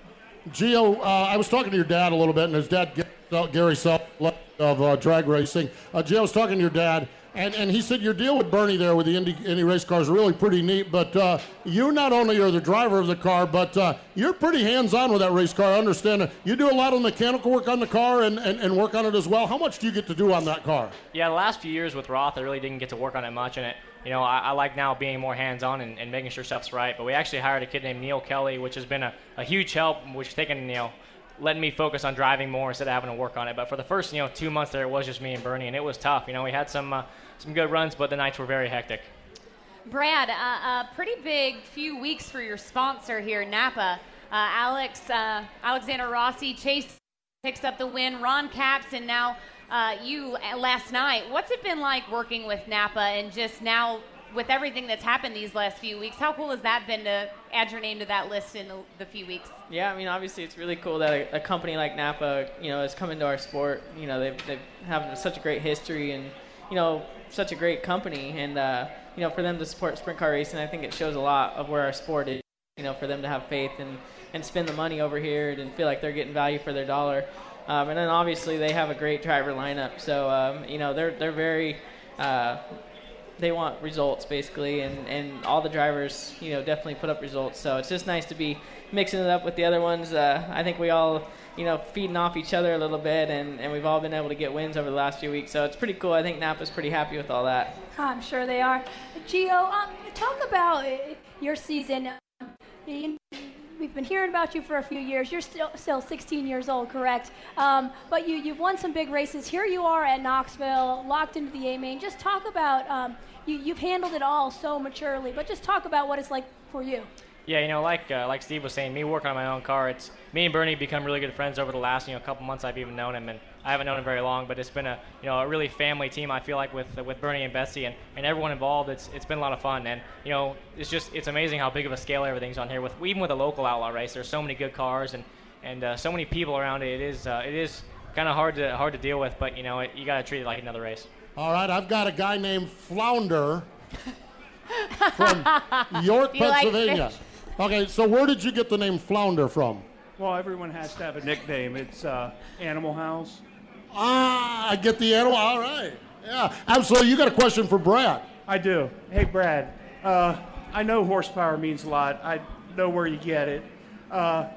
Gio, uh, I was talking to your dad a little bit, and his dad, Gary Scelzi of uh, drag racing. Uh, Gio, I was talking to your dad, and, and he said your deal with Bernie there with the Indy, Indy race car is really pretty neat. But uh, you not only are the driver of the car, but uh, you're pretty hands-on with that race car. I understand. You do a lot of mechanical work on the car and, and, and work on it as well. How much do you get to do on that car? Yeah, the last few years with Roth, I really didn't get to work on it much, and it, you know, I, I like now being more hands-on and, and making sure stuff's right. But we actually hired a kid named Neil Kelly, which has been a, a huge help, which has taken you know, letting me focus on driving more instead of having to work on it. But for the first you know two months there, it was just me and Bernie, and it was tough. You know, we had some uh, some good runs, but the nights were very hectic. Brad, uh, a pretty big few weeks for your sponsor here, Napa. Uh, Alex, uh, Alexander Rossi, Chase picks up the win. Ron Capps, and now uh, you uh, last night. What's it been like working with Napa and just now with everything that's happened these last few weeks? How cool has that been to add your name to that list in the, the few weeks? Yeah, I mean, obviously, it's really cool that a, a company like Napa, you know, has come into our sport. You know, they've they've have such a great history and you know such a great company, and uh, you know, for them to support sprint car racing, I think it shows a lot of where our sport is. You know, for them to have faith and and spend the money over here and feel like they're getting value for their dollar. Um, and then obviously they have a great driver lineup, so um, you know they're they're very. Uh, they want results basically, and, and all the drivers, you know, definitely put up results. So it's just nice to be mixing it up with the other ones. Uh, I think we all, you know, feeding off each other a little bit, and, and we've all been able to get wins over the last few weeks. So it's pretty cool. I think Napa's pretty happy with all that. I'm sure they are. Gio, um, talk about uh, your season. We've been hearing about you for a few years. You're still still 16 years old, correct? Um, but you you've won some big races. Here you are at Knoxville, locked into the A main. Just talk about um, you you've handled it all so maturely. But just talk about what it's like for you. Yeah, you know, like uh, like Steve was saying, me working on my own car, it's me and Bernie become really good friends over the last you know couple months. I've even known him, and I haven't known him very long, but it's been a you know a really family team. I feel like with with Bernie and Betsy and, and everyone involved, it's it's been a lot of fun, and you know it's just it's amazing how big of a scale everything's on here. With even with a local outlaw race, there's so many good cars and and uh, so many people around it. It is uh, it is kind of hard to hard to deal with, but you know it, you got to treat it like another race. All right, I've got a guy named Flounder from York, You like Pennsylvania. fish? Okay, so where did you get the name Flounder from? Well, everyone has to have a nickname. It's uh, Animal House. Ah, I get the animal. All right. Yeah, absolutely. You got a question for Brad? I do. Hey, Brad. Uh, I know horsepower means a lot. I know where you get it. Uh,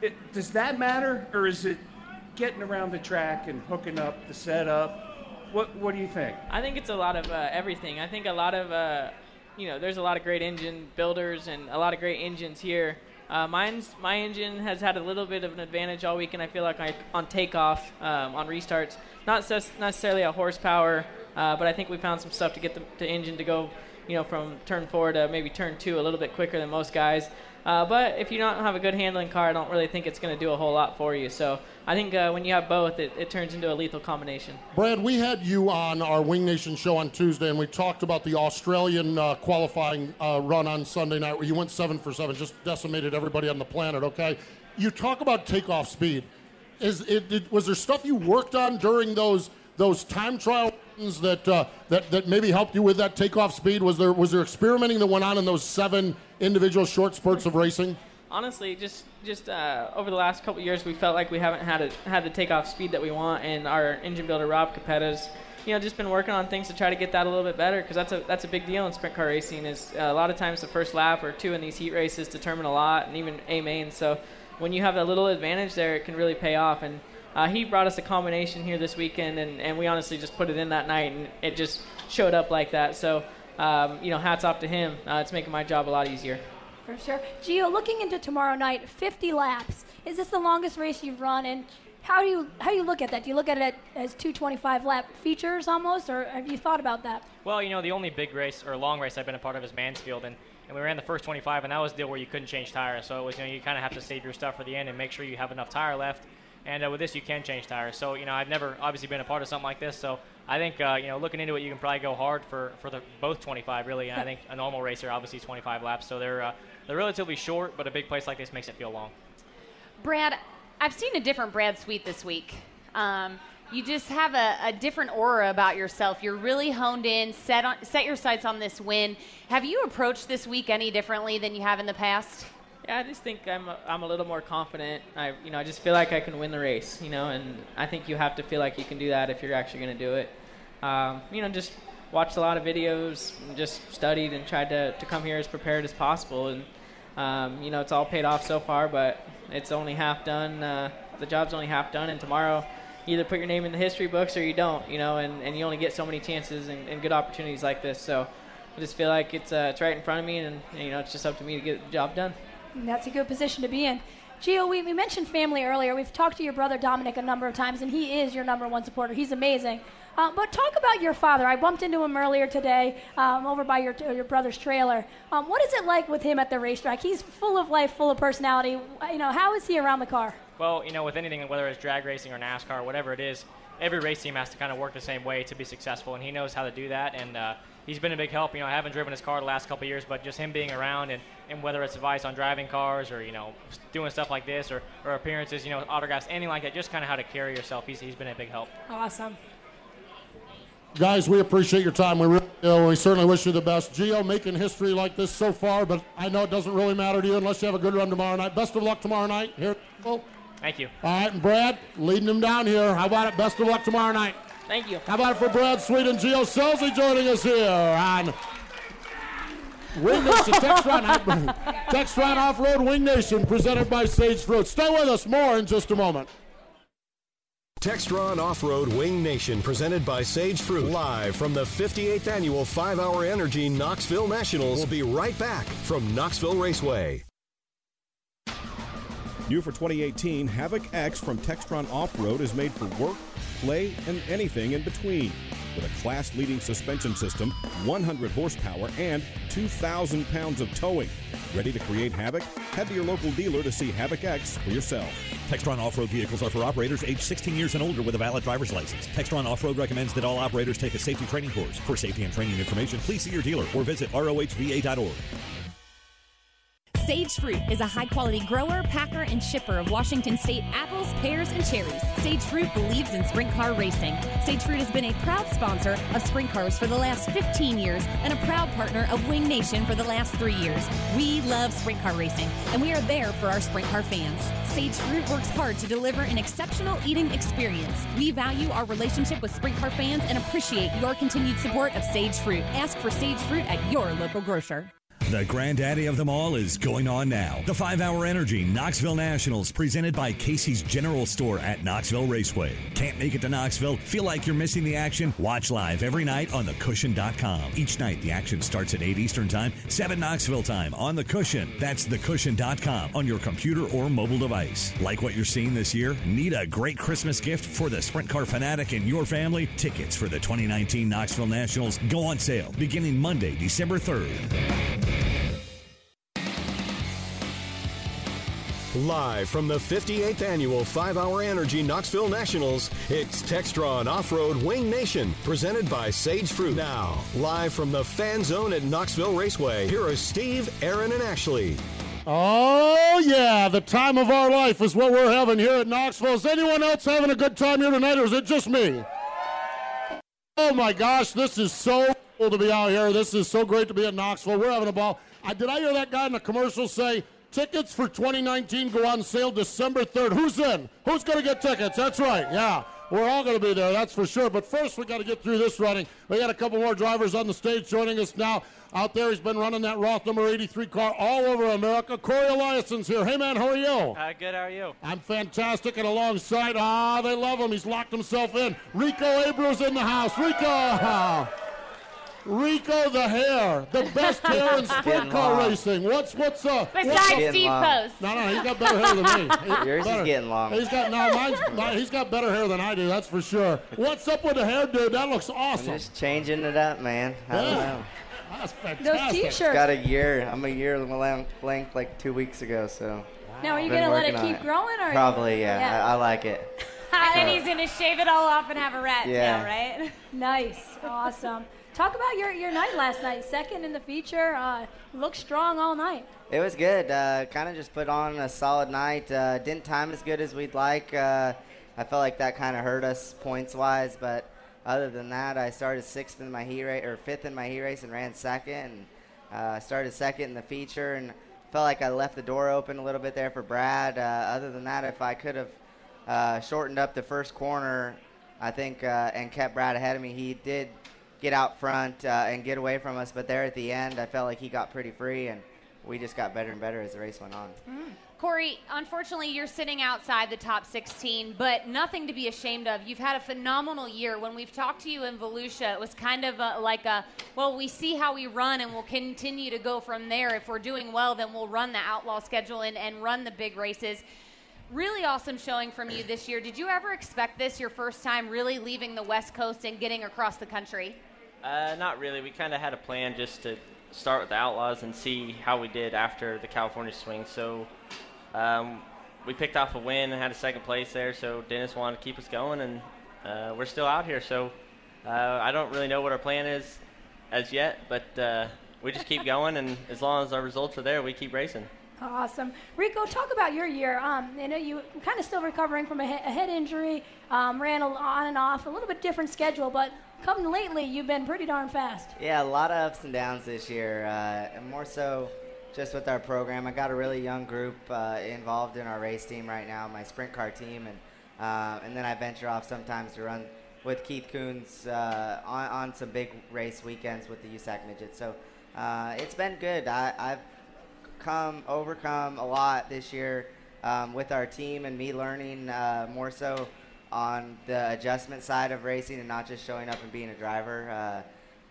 it. Does that matter, or is it getting around the track and hooking up the setup? What What do you think? I think it's a lot of uh, everything. I think a lot of, uh, you know, there's a lot of great engine builders and a lot of great engines here. Uh, mine's my engine has had a little bit of an advantage all week, and I feel like I, on takeoff, um, on restarts, not necessarily a horsepower, uh, but I think we found some stuff to get the, the engine to go, you know, from turn four to maybe turn two a little bit quicker than most guys. Uh, but if you don't have a good handling car, I don't really think it's going to do a whole lot for you. So I think uh, when you have both, it, it turns into a lethal combination. Brad, we had you on our Wing Nation show on Tuesday, and we talked about the Australian uh, qualifying uh, run on Sunday night where you went seven for seven, just decimated everybody on the planet. Okay, you talk about takeoff speed. Is it, it was there stuff you worked on during those those time trial that uh, that that maybe helped you with that takeoff speed? Was there was there experimenting that went on in those seven individual short spurts of racing? honestly, just just uh, over the last couple years, we felt like we haven't had a, had the takeoff speed that we want, and our engine builder Rob Capetta's, you know, just been working on things to try to get that a little bit better because that's a that's a big deal in sprint car racing. Is uh, a lot of times the first lap or two in these heat races determine a lot, and even a main. So when you have a little advantage there, it can really pay off. And uh, he brought us a combination here this weekend, and, and we honestly just put it in that night, and it just showed up like that. So um, you know, hats off to him. Uh, it's making my job a lot easier. For sure. Gio, looking into tomorrow night, 50 laps. Is this the longest race you've run? And how do you how do you look at that? Do you look at it as 225 lap features almost, or have you thought about that? Well, you know, the only big race or long race I've been a part of is Mansfield, and, and we ran the first 25, and that was the deal where you couldn't change tires. So it was, you know, you kind of have to save your stuff for the end and make sure you have enough tire left. And uh, with this, you can change tires. So you know, I've never obviously been a part of something like this. So I think uh, you know, looking into it, you can probably go hard for for the both 25 really. And I think a normal racer obviously 25 laps. So they're uh, they're relatively short, but a big place like this makes it feel long. Brad, I've seen a different Brad Sweet this week. Um, you just have a, a, different aura about yourself. You're really honed in, set on, set your sights on this win. Have you approached this week any differently than you have in the past? I just think I'm a, I'm a little more confident. I you know I just feel like I can win the race. You know, and I think you have to feel like you can do that if you're actually going to do it. Um, you know, just watched a lot of videos, just studied and tried to, to come here as prepared as possible. And um, you know, it's all paid off so far, but it's only half done. Uh, the job's only half done, and tomorrow, either put your name in the history books or you don't. You know, and, and you only get so many chances and, and good opportunities like this. So I just feel like it's uh, it's right in front of me, and, and you know, it's just up to me to get the job done. That's a good position to be in. Gio, we, we mentioned family earlier. We've talked to your brother Dominic a number of times, and he is your number one supporter. He's amazing. Uh, but talk about your father. I bumped into him earlier today um, over by your, your brother's trailer. Um, what is it like with him at the racetrack? He's full of life, full of personality. You know, how is he around the car? Well, you know, with anything, whether it's drag racing or NASCAR, whatever it is, every race team has to kind of work the same way to be successful, and he knows how to do that. And uh, he's been a big help. You know, I haven't driven his car the last couple years, but just him being around and, and whether it's advice on driving cars or, you know, doing stuff like this or, or appearances, you know, autographs, anything like that, just kind of how to carry yourself. He's, he's been a big help. Awesome. Guys, we appreciate your time. We really do. We certainly wish you the best. Gio making history like this so far, but I know it doesn't really matter to you unless you have a good run tomorrow night. Best of luck tomorrow night. Here. Thank you. All right, and Brad, leading them down here. How about it? Best of luck tomorrow night. Thank you. How about it for Brad Sweet and Gio Scelzi joining us here on Wing Nation Textron, Textron Off-Road Wing Nation presented by Sage Fruit. Stay with us. More in just a moment. Textron Off-Road Wing Nation presented by Sage Fruit. Live from the 58th annual 5-Hour Energy Knoxville Nationals. We'll be right back from Knoxville Raceway. New for 2018, Havoc X from Textron Off-Road is made for work, play, and anything in between. With a class-leading suspension system, 100 horsepower, and 2,000 pounds of towing. Ready to create havoc? Head to your local dealer to see Havoc X for yourself. Textron off-road vehicles are for operators age 16 years and older with a valid driver's license. Textron Off-Road recommends that all operators take a safety training course. For safety and training information, please see your dealer or visit rohva.org. Sage Fruit is a high quality grower, packer, and shipper of Washington State apples, pears, and cherries. Sage Fruit believes in sprint car racing. Sage Fruit has been a proud sponsor of sprint cars for the last 15 years and a proud partner of Wing Nation for the last three years. We love sprint car racing, and we are there for our sprint car fans. Sage Fruit works hard to deliver an exceptional eating experience. We value our relationship with sprint car fans and appreciate your continued support of Sage Fruit. Ask for Sage Fruit at your local grocer. The granddaddy of them all is going on now. The 5 Hour Energy Knoxville Nationals, presented by Casey's General Store at Knoxville Raceway. Can't make it to Knoxville? Feel like you're missing the action? Watch live every night on thecushion.com. Each night, the action starts at 8 Eastern Time, 7 Knoxville time on The Cushion. That's thecushion.com on your computer or mobile device. Like what you're seeing this year? Need a great Christmas gift for the sprint car fanatic in your family? Tickets for the 2019 Knoxville Nationals go on sale beginning Monday, December 3rd. Live from the 58th annual 5 Hour Energy Knoxville Nationals, it's Textron Off Road Wing Nation, presented by Sage Fruit. Now, live from the fan zone at Knoxville Raceway, here are Steve, Aaron, and Ashley. Oh, yeah, the time of our life is what we're having here at Knoxville. Is anyone else having a good time here tonight, or is it just me? Oh, my gosh, this is so to be out here. This is so great to be at Knoxville. We're having a ball. I, did I hear that guy in the commercial say, Tickets for 2019 go on sale December 3rd. Who's in? Who's going to get tickets? That's right. Yeah. We're all going to be there, that's for sure. But first, we got to get through this running. We got a couple more drivers on the stage joining us now. Out there, he's been running that Roth number 83 car all over America. Corey Eliason's here. Hey, man, how are you? Uh, good, how are you? I'm fantastic. And alongside, ah, they love him. He's locked himself in. Rico Abreu in the house. Rico! Rico the hair, the best hair in sprint car long. racing. What's what's uh? Besides what's up? Steve long. Post. No, no, he's got better hair than me. He- Yours is better. getting long. He's got no, mine's no, he's got better hair than I do. That's for sure. What's up with the hair, dude? That looks awesome. I'm just changing it up, man. I don't Yeah. know. That's fantastic. Those t-shirts. Got a year. I'm a year length length like two weeks ago, so. Now, are you Been gonna let it working on keep growing, or Probably, yeah. Yeah. I, I like it. and then he's gonna shave it all off and have a rat Yeah. tail, right? Nice, awesome. Talk about your, your night last night. Second in the feature. Uh, looked strong all night. It was good. Uh, kind of just put on a solid night. Uh, didn't time as good as we'd like. Uh, I felt like that kind of hurt us points wise, but other than that, I started sixth in my heat race or fifth in my heat race and ran second. And uh, started second in the feature and felt like I left the door open a little bit there for Brad. Uh, other than that, if I could have shortened up the first corner, I think, and kept Brad ahead of me, he did get out front uh, and get away from us. But there at the end, I felt like he got pretty free, and we just got better and better as the race went on. Corey, unfortunately, you're sitting outside the top 16, but nothing to be ashamed of. You've had a phenomenal year. When we've talked to you in Volusia, it was kind of a, like a, well, we see how we run and we'll continue to go from there. If we're doing well, then we'll run the outlaw schedule and, and run the big races. Really awesome showing from you this year. Did you ever expect this your first time really leaving the West Coast and getting across the country? Uh, not really. We kind of had a plan just to start with the Outlaws and see how we did after the California swing. So um, we picked off a win and had a second place there. So Dennis wanted to keep us going, and uh, we're still out here. So uh, I don't really know what our plan is as yet, but uh, we just keep going, and as long as our results are there, we keep racing. Awesome. Rico, talk about your year. Um, I know you kind of still recovering from a, he- a head injury, um, ran on and off, a little bit different schedule, but come lately, you've been pretty darn fast. Yeah, a lot of ups and downs this year, uh, and more so just with our program. I got a really young group uh, involved in our race team right now, my sprint car team, and uh, and then I venture off sometimes to run with Keith Kunz uh, on, on some big race weekends with the USAC midgets. So uh, it's been good. I, I've come overcome a lot this year um, with our team and me learning uh, more so on the adjustment side of racing and not just showing up and being a driver. Uh,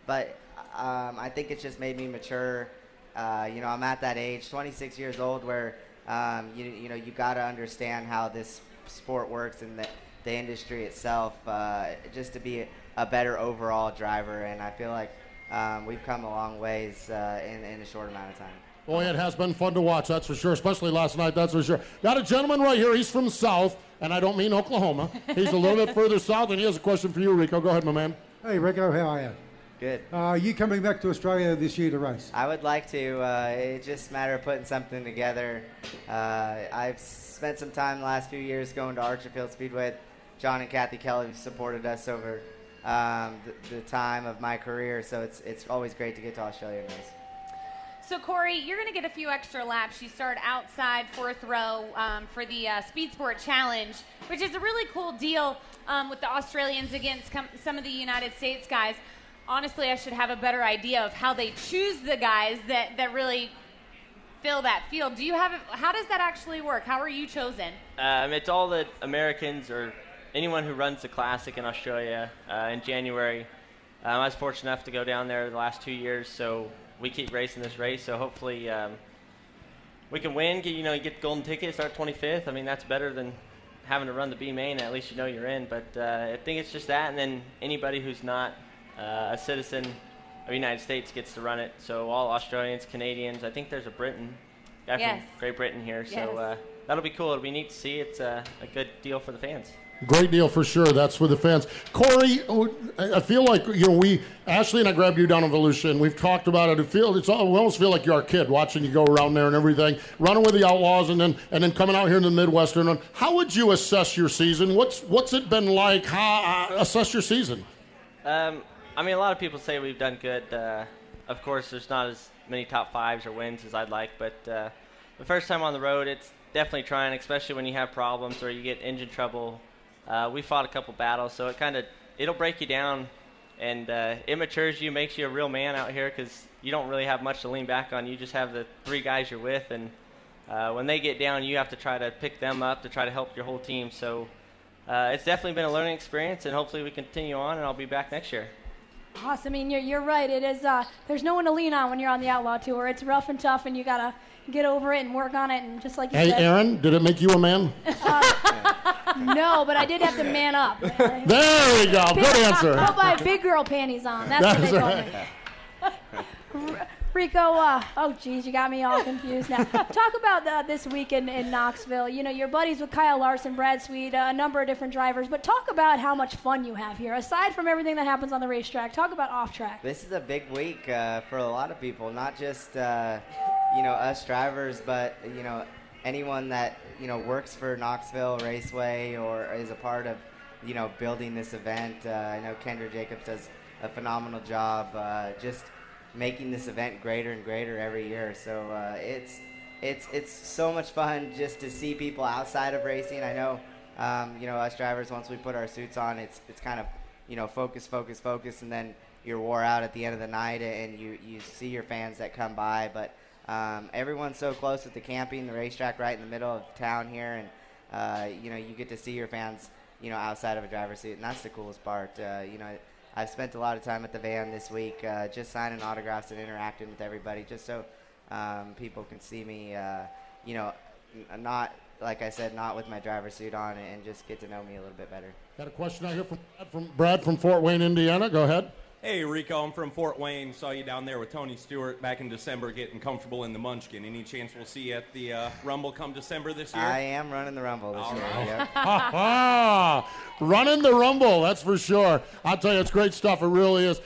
but um, I think it's just made me mature. Uh, you know, I'm at that age, 26 years old, where um, you you know you got to understand how this sport works and the the industry itself, uh, just to be a, better overall driver. And I feel like um, we've come a long ways uh, in in a short amount of time. Boy, it has been fun to watch, that's for sure, especially last night, that's for sure. Got a gentleman right here. He's from South, and I don't mean Oklahoma. He's a little bit further south, and he has a question for you, Rico. Go ahead, my man. Hey, Rico, how are you? Good. Uh, are you coming back to Australia this year to race? I would like to. Uh, it's just a matter of putting something together. Uh, I've spent some time the last few years going to Archerfield Speedway. John and Kathy Kelly have supported us over um, the, the time of my career, so it's it's always great to get to Australia and race. So, Corey, you're going to get a few extra laps. You start outside fourth row um, for the uh, Speed Sport Challenge, which is a really cool deal um, with the Australians against com- some of the United States guys. honestly, I should have a better idea of how they choose the guys that, that really fill that field. Do you have? How does that actually work? How are you chosen? Um, it's all the Americans or anyone who runs the classic in Australia uh, in January. Um, I was fortunate enough to go down there the last two years, so we keep racing this race. So hopefully um, we can win. Get, you know, you get the golden ticket, start 25th. I mean, that's better than having to run the B main. At least you know you're in. But uh, I think it's just that, and then anybody who's not uh, a citizen of the United States gets to run it. So all Australians, Canadians. I think there's a Britain guy Yes. from Great Britain here. Yes. So uh, that'll be cool. It'll be neat to see. It's uh, a good deal for the fans. Great deal for sure. That's for the fans. Corey, I I feel like you know we Ashley and I grabbed you down in Volusia, and we've talked about it. It feel it's all, we almost feel like you're our kid watching you go around there and everything, running with the Outlaws, and then and then coming out here in the Midwestern. How would you assess your season? What's what's it been like? How uh, assess your season? Um, I mean, a lot of people say we've done good. Uh, of course, there's not as many top fives or wins as I'd like, but uh, the first time on the road, it's definitely trying, especially when you have problems or you get engine trouble. Uh, we fought a couple battles, so it kind of it'll break you down, and uh, it matures you, makes you a real man out here because you don't really have much to lean back on. You just have the three guys you're with, and uh, when they get down, you have to try to pick them up to try to help your whole team. So uh, it's definitely been a learning experience, and hopefully we continue on, and I'll be back next year. Awesome. I mean, you're, you're right. It is. Uh, there's no one to lean on when you're on the Outlaw Tour. It's rough and tough, and you gotta get over it and work on it. And just like you Hey, said, Aaron, did it make you a man? Um, no, but I did have to man up. There we go. Good answer. I'll buy big girl panties on. That's, what they That's call me. R- Rico, uh, oh geez, you got me all confused now. Talk about uh, this week in, in Knoxville. You know, your buddies with Kyle Larson, Brad Sweet, uh, a number of different drivers, but talk about how much fun you have here. Aside from everything that happens on the racetrack, talk about off track. This is a big week uh, for a lot of people, not just uh, you know us drivers, but you know anyone that you know works for Knoxville Raceway or is a part of you know building this event. Uh, I know Kendra Jacobs does a phenomenal job, uh, just making this event greater and greater every year. So uh, it's it's it's so much fun just to see people outside of racing. I know um, you know us drivers once we put our suits on, it's it's kind of you know focus, focus, focus, and then you're wore out at the end of the night, and you you see your fans that come by, but. Um, everyone's so close with the camping, the racetrack right in the middle of town here, and uh, you know you get to see your fans, you know, outside of a driver's seat, and that's the coolest part. Uh, you know, I've spent a lot of time at the van this week, uh, just signing autographs and interacting with everybody, just so um, people can see me. Uh, you know, n- not like I said, not with my driver's suit on, and just get to know me a little bit better. Got a question out here from, from Brad from Fort Wayne, Indiana. Go ahead. Hey, Rico, I'm from Fort Wayne. Saw you down there with Tony Stewart back in December getting comfortable in the Munchkin. Any chance we'll see you at the uh, Rumble come December this year? I am running the Rumble this year. Yep. Ha ha! Running the Rumble, that's for sure. I'll tell you, it's great stuff. It really is.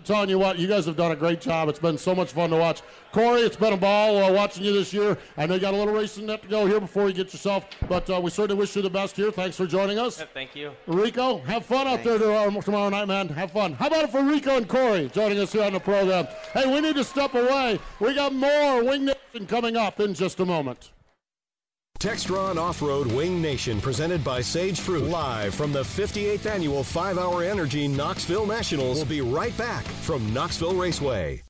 I'm telling you what, you guys have done a great job. It's been so much fun to watch. Corey, it's been a ball uh, watching you this year. I know you got a little racing net to go here before you get yourself, but uh, we certainly wish you the best here. Thanks for joining us. Thank you. Rico, have fun out there tomorrow, tomorrow night, man. Have fun. How about it for Rico and Corey joining us here on the program? Hey, we need to step away. We got more Wing Nation coming up in just a moment. Textron Off-Road Wing Nation presented by Sage Fruit live from the 58th annual 5-Hour Energy Knoxville Nationals. We'll be right back from Knoxville Raceway.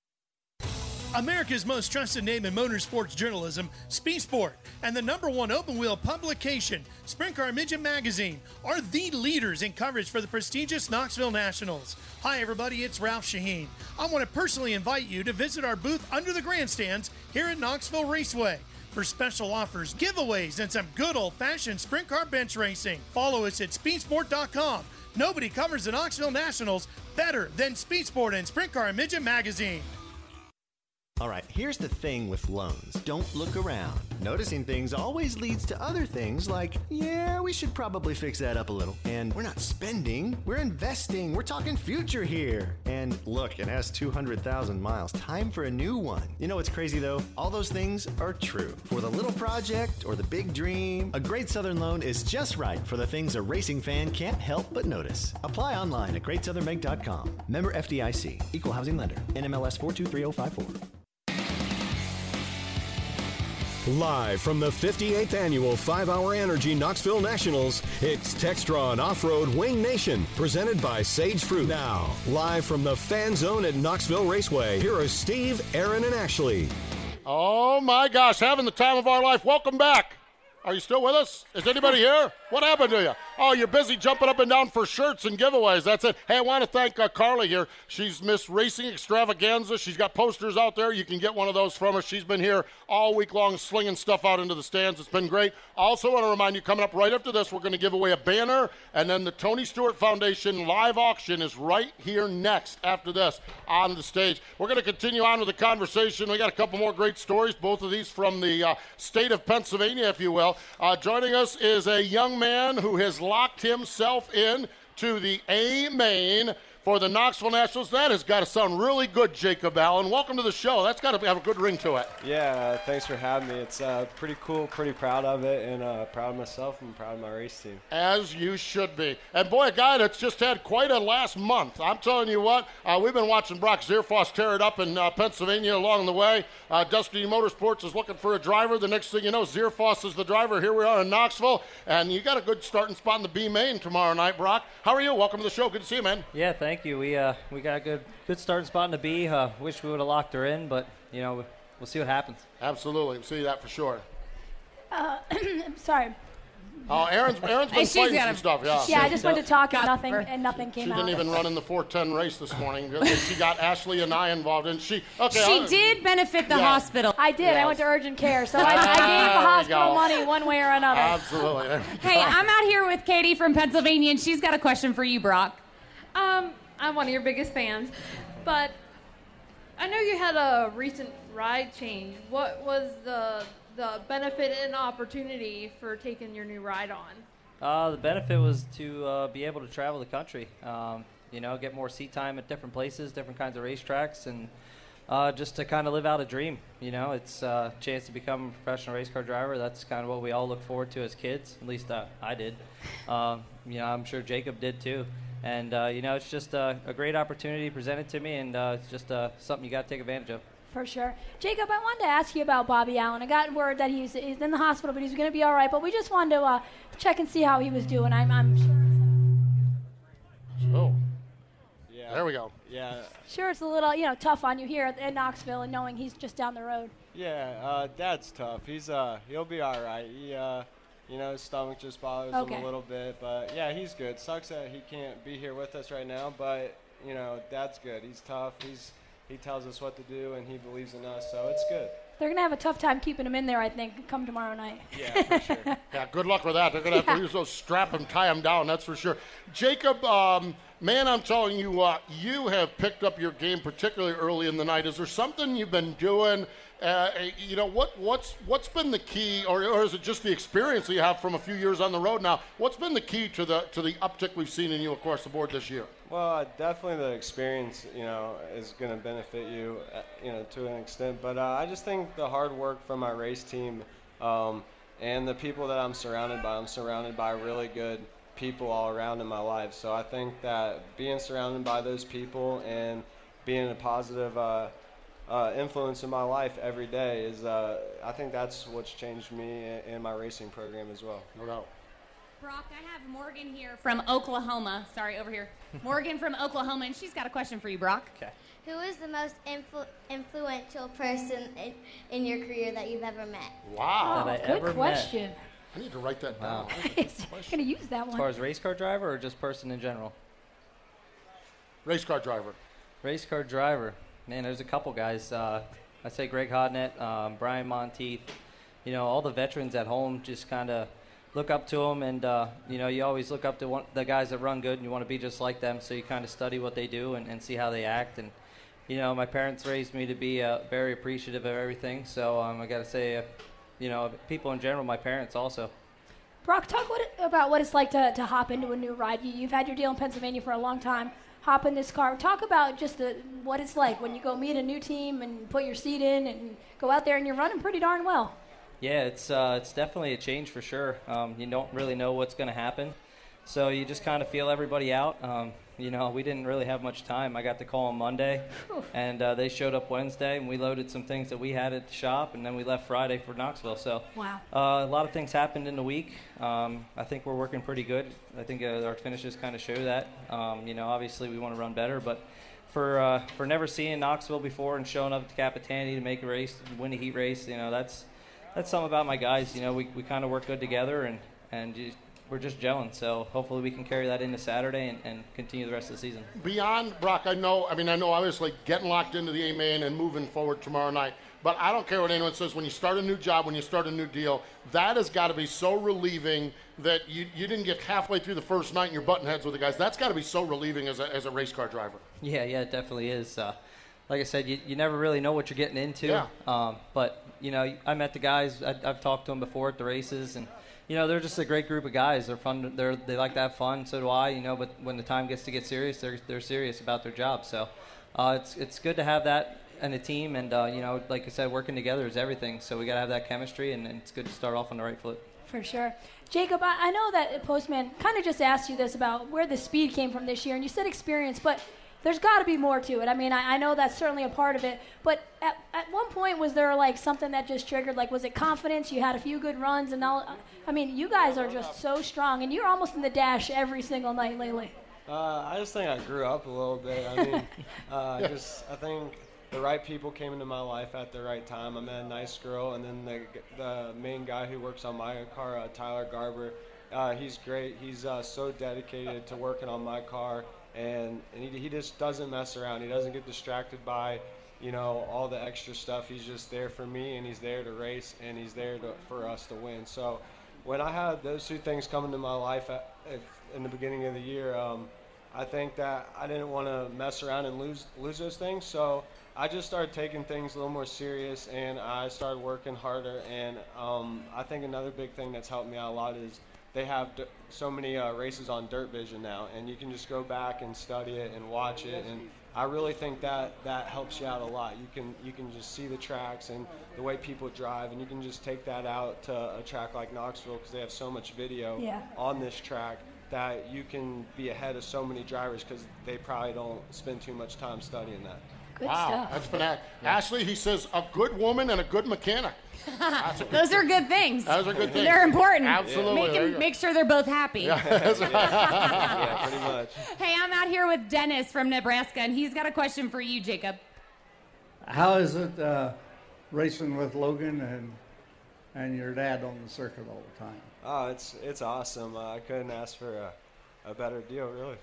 America's most trusted name in motorsports journalism, Speed Sport, and the number one open wheel publication, Sprint Car Midget Magazine, are the leaders in coverage for the prestigious Knoxville Nationals. Hi, everybody, it's Ralph Sheheen. I want to personally invite you to visit our booth under the grandstands here at Knoxville Raceway for special offers, giveaways, and some good old fashioned sprint car bench racing. Follow us at speedsport.com. Nobody covers the Knoxville Nationals better than Speed Sport and Sprint Car Midget Magazine. All right, here's the thing with loans don't look around. Noticing things always leads to other things like, yeah, we should probably fix that up a little. And we're not spending, we're investing. We're talking future here. And look, it has 200,000 miles. Time for a new one. You know what's crazy though? All those things are true. For the little project or the big dream, a great Southern loan is just right for the things a racing fan can't help but notice. Apply online at greatsouthernbank.com. Member FDIC, Equal Housing Lender, NMLS 423054. Live from the 58th annual 5 Hour Energy Knoxville Nationals, it's Textron Off Road Wing Nation, presented by Sage Fruit. Now, live from the Fan Zone at Knoxville Raceway, here are Steve, Aaron, and Ashley. Oh my gosh, having the time of our life. Welcome back. Are you still with us? Is anybody here? What happened to you? Oh, you're busy jumping up and down for shirts and giveaways. That's it. Hey, I want to thank uh, Carly here. She's Miss Racing Extravaganza. She's got posters out there. You can get one of those from her. She's been here all week long slinging stuff out into the stands. It's been great. Also, want to remind you, coming up right after this, we're going to give away a banner, and then the Tony Stewart Foundation live auction is right here next after this on the stage. We're going to continue on with the conversation. We got a couple more great stories, both of these from the uh, state of Pennsylvania, if you will. Uh, joining us is a young man who has locked himself in to the A main for the Knoxville Nationals. That has got to sound really good, Jacob Allen. Welcome to the show. That's got to have a good ring to it. Yeah, uh, thanks for having me. It's uh, pretty cool, pretty proud of it, and uh, proud of myself and proud of my race team. As you should be. And boy, a guy that's just had quite a last month. I'm telling you what, uh, we've been watching Brock Zearfoss tear it up in uh, Pennsylvania along the way. Uh, Destiny Motorsports is looking for a driver. The next thing you know, Zearfoss is the driver. Here we are in Knoxville, and you got a good starting spot in the B main tomorrow night, Brock. How are you? Welcome to the show. Good to see you, man. Yeah, thank you. We uh, we got a good good starting spot in the B. Uh, wish we would have locked her in, but you know we'll see what happens. Absolutely, we'll see that for sure. Uh, sorry. Oh, Aaron's, Aaron's been She's fighting got some a- stuff, yeah. Yeah, I just went to talk and nothing and nothing She came out. didn't even run in the 410 race this morning. she got Ashley and I involved, and she. Okay, She I'll- did benefit the Yeah. hospital. I did. I went to urgent care, so I, I gave the There you hospital money one way or another. Absolutely. Hey. I'm out here with Katie from Pennsylvania, and she's got a question for you, Brock. Um, I'm one of your biggest fans, but I know you had a recent ride change. What was the the benefit and opportunity for taking your new ride on? Uh, the benefit was to uh, be able to travel the country. Um, you know, get more seat time at different places, different kinds of racetracks, and uh, just to kind of live out a dream. You know, it's uh, a chance to become a professional race car driver. That's kind of what we all look forward to as kids. At least uh, I did. Um, you know, I'm sure Jacob did too. And uh, you know, it's just uh, a great opportunity presented to me, and uh, it's just uh, something you got to take advantage of. For sure. Jacob, I wanted to ask you about Bobby Allen. I got word that he's, he's in the hospital, but he's going to be all right. But we just wanted to uh, check and see how he was doing. I'm, I'm Oh. Yeah. There we go. Yeah. sure it's a little, you know, tough on you here in Knoxville and knowing he's just down the road. Yeah, uh, Dad's tough. He's uh, he'll be all right. He, uh, you know, his stomach just bothers Okay. him a little bit, but yeah, he's good. Sucks that he can't be here with us right now, but you know, Dad's good. He's tough. He's he tells us what to do, and he believes in us, so it's good. They're going to have a tough time keeping him in there, I think, come tomorrow night. Yeah, for sure. Yeah, good luck with that. They're going to have Yeah. to use those strap and tie him down, that's for sure. Jacob, um, man, I'm telling you, uh, you have picked up your game particularly early in the night. Is there something you've been doing? Uh, you know, what, what's what's been the key, or, or is it just the experience that you have from a few years on the road now? What's been the key to the to the uptick we've seen in you across the board this year? Well, uh, definitely the experience, you know, is going to benefit you, uh, you know, to an extent. But uh, I just think the hard work from my race team um, and the people that I'm surrounded by. I'm surrounded by really good people all around in my life. So I think that being surrounded by those people and being a positive uh, uh, influence in my life every day is, uh, I think that's what's changed me and, and my racing program as well. No doubt. Brock, I have Morgan here from Oklahoma. Sorry, over here. Morgan from Oklahoma, and she's got a question for you, Brock. Okay. Who is the most influ- influential person in, in your career that you've ever met? Wow. That I good ever met. question. I need to write that down. Wow. going to use that one. As one. far as race car driver or just person in general? Race car driver. Race car driver. Man, there's a couple guys. Uh, I'd say Greg Hodnett, um, Brian Montieth. You know, all the veterans at home just kind of look up to them, and uh, you know, you always look up to one, the guys that run good, and you want to be just like them. So you kind of study what they do and, and see how they act. And you know, my parents raised me to be uh, very appreciative of everything. So um, I got to say, uh, you know, people in general, my parents also. Brock, talk what about what it's like to, to hop into a new ride. You, you've had your deal in Pennsylvania for a long time. Hop in this car. Talk about just the, what it's like when you go meet a new team and put your seat in and go out there and you're running pretty darn well. Yeah, it's uh, it's definitely a change for sure. Um, you don't really know what's going to happen, so you just kind of feel everybody out. Um, You know, we didn't really have much time. I got the call on Monday, and uh, they showed up Wednesday, and we loaded some things that we had at the shop, and then we left Friday for Knoxville. So Wow. uh, a lot of things happened in the week. Um, I think we're working pretty good. I think uh, our finishes kind of show that. Um, you know, obviously we want to run better, but for uh, for never seeing Knoxville before and showing up at the Capitani to make a race, win a heat race, you know, that's that's something about my guys. You know, we, we kind of work good together and and you, we're just gelling. So hopefully we can carry that into Saturday and, and continue the rest of the season. Beyond Brock, I know. I mean, I know obviously getting locked into the A main and moving forward tomorrow night. But I don't care what anyone says. When you start a new job, when you start a new deal, that has got to be so relieving that you, you didn't get halfway through the first night and you're butting heads with the guys. That's got to be so relieving as a, as a race car driver. Yeah, yeah, it definitely is. Uh, like I said, you, you never really know what you're getting into. Yeah. Um, but you know, I met the guys. I, I've talked to them before at the races, and you know, they're just a great group of guys. They're fun. They're they like to have fun. So do I. You know, but when the time gets to get serious, they're they're serious about their job. So uh, it's it's good to have that and a team, and uh, you know, like I said, working together is everything. So we got to have that chemistry, and, and it's good to start off on the right foot. For sure. Jacob, I, I know that Postman kind of just asked you this about where the speed came from this year, and you said experience, but there's got to be more to it. I mean, I, I know that's certainly a part of it, but at, at one point, was there like something that just triggered? Like, was it confidence? You had a few good runs, and now, I mean, you guys are just so strong, and you're almost in the dash every single night lately. Uh, I just think I grew up a little bit. I mean, uh, I just I think the right people came into my life at the right time. I met a nice girl, and then the the main guy who works on my car, uh, Tyler Garber, uh, he's great. He's uh, so dedicated to working on my car, and and he, he just doesn't mess around. He doesn't get distracted by you know all the extra stuff. He's just there for me, and he's there to race, and he's there to, for us to win. So when I had those two things come into my life at, in the beginning of the year, um, I think that I didn't want to mess around and lose lose those things. So I just started taking things a little more serious, and I started working harder. And um, I think another big thing that's helped me out a lot is they have d- so many uh, races on Dirt Vision now, and you can just go back and study it and watch it. And I really think that that helps you out a lot. You can you can just see the tracks and the way people drive, and you can just take that out to a track like Knoxville because they have so much video Yeah. on this track that you can be ahead of so many drivers because they probably don't spend too much time studying that. Wow, that's fantastic. Ashley, he says a good woman and a good mechanic. That's a good Those are good things. Those are good things. They're important. Absolutely. Make, There them, make sure they're both happy. Yeah, that's right. yeah, pretty much. Hey, I'm out here with Dennis from Nebraska, and he's got a question for you, Jacob. How is it uh, racing with Logan and and your dad on the circuit all the time? Oh, it's it's awesome. Uh, I couldn't ask for a, a better deal, really.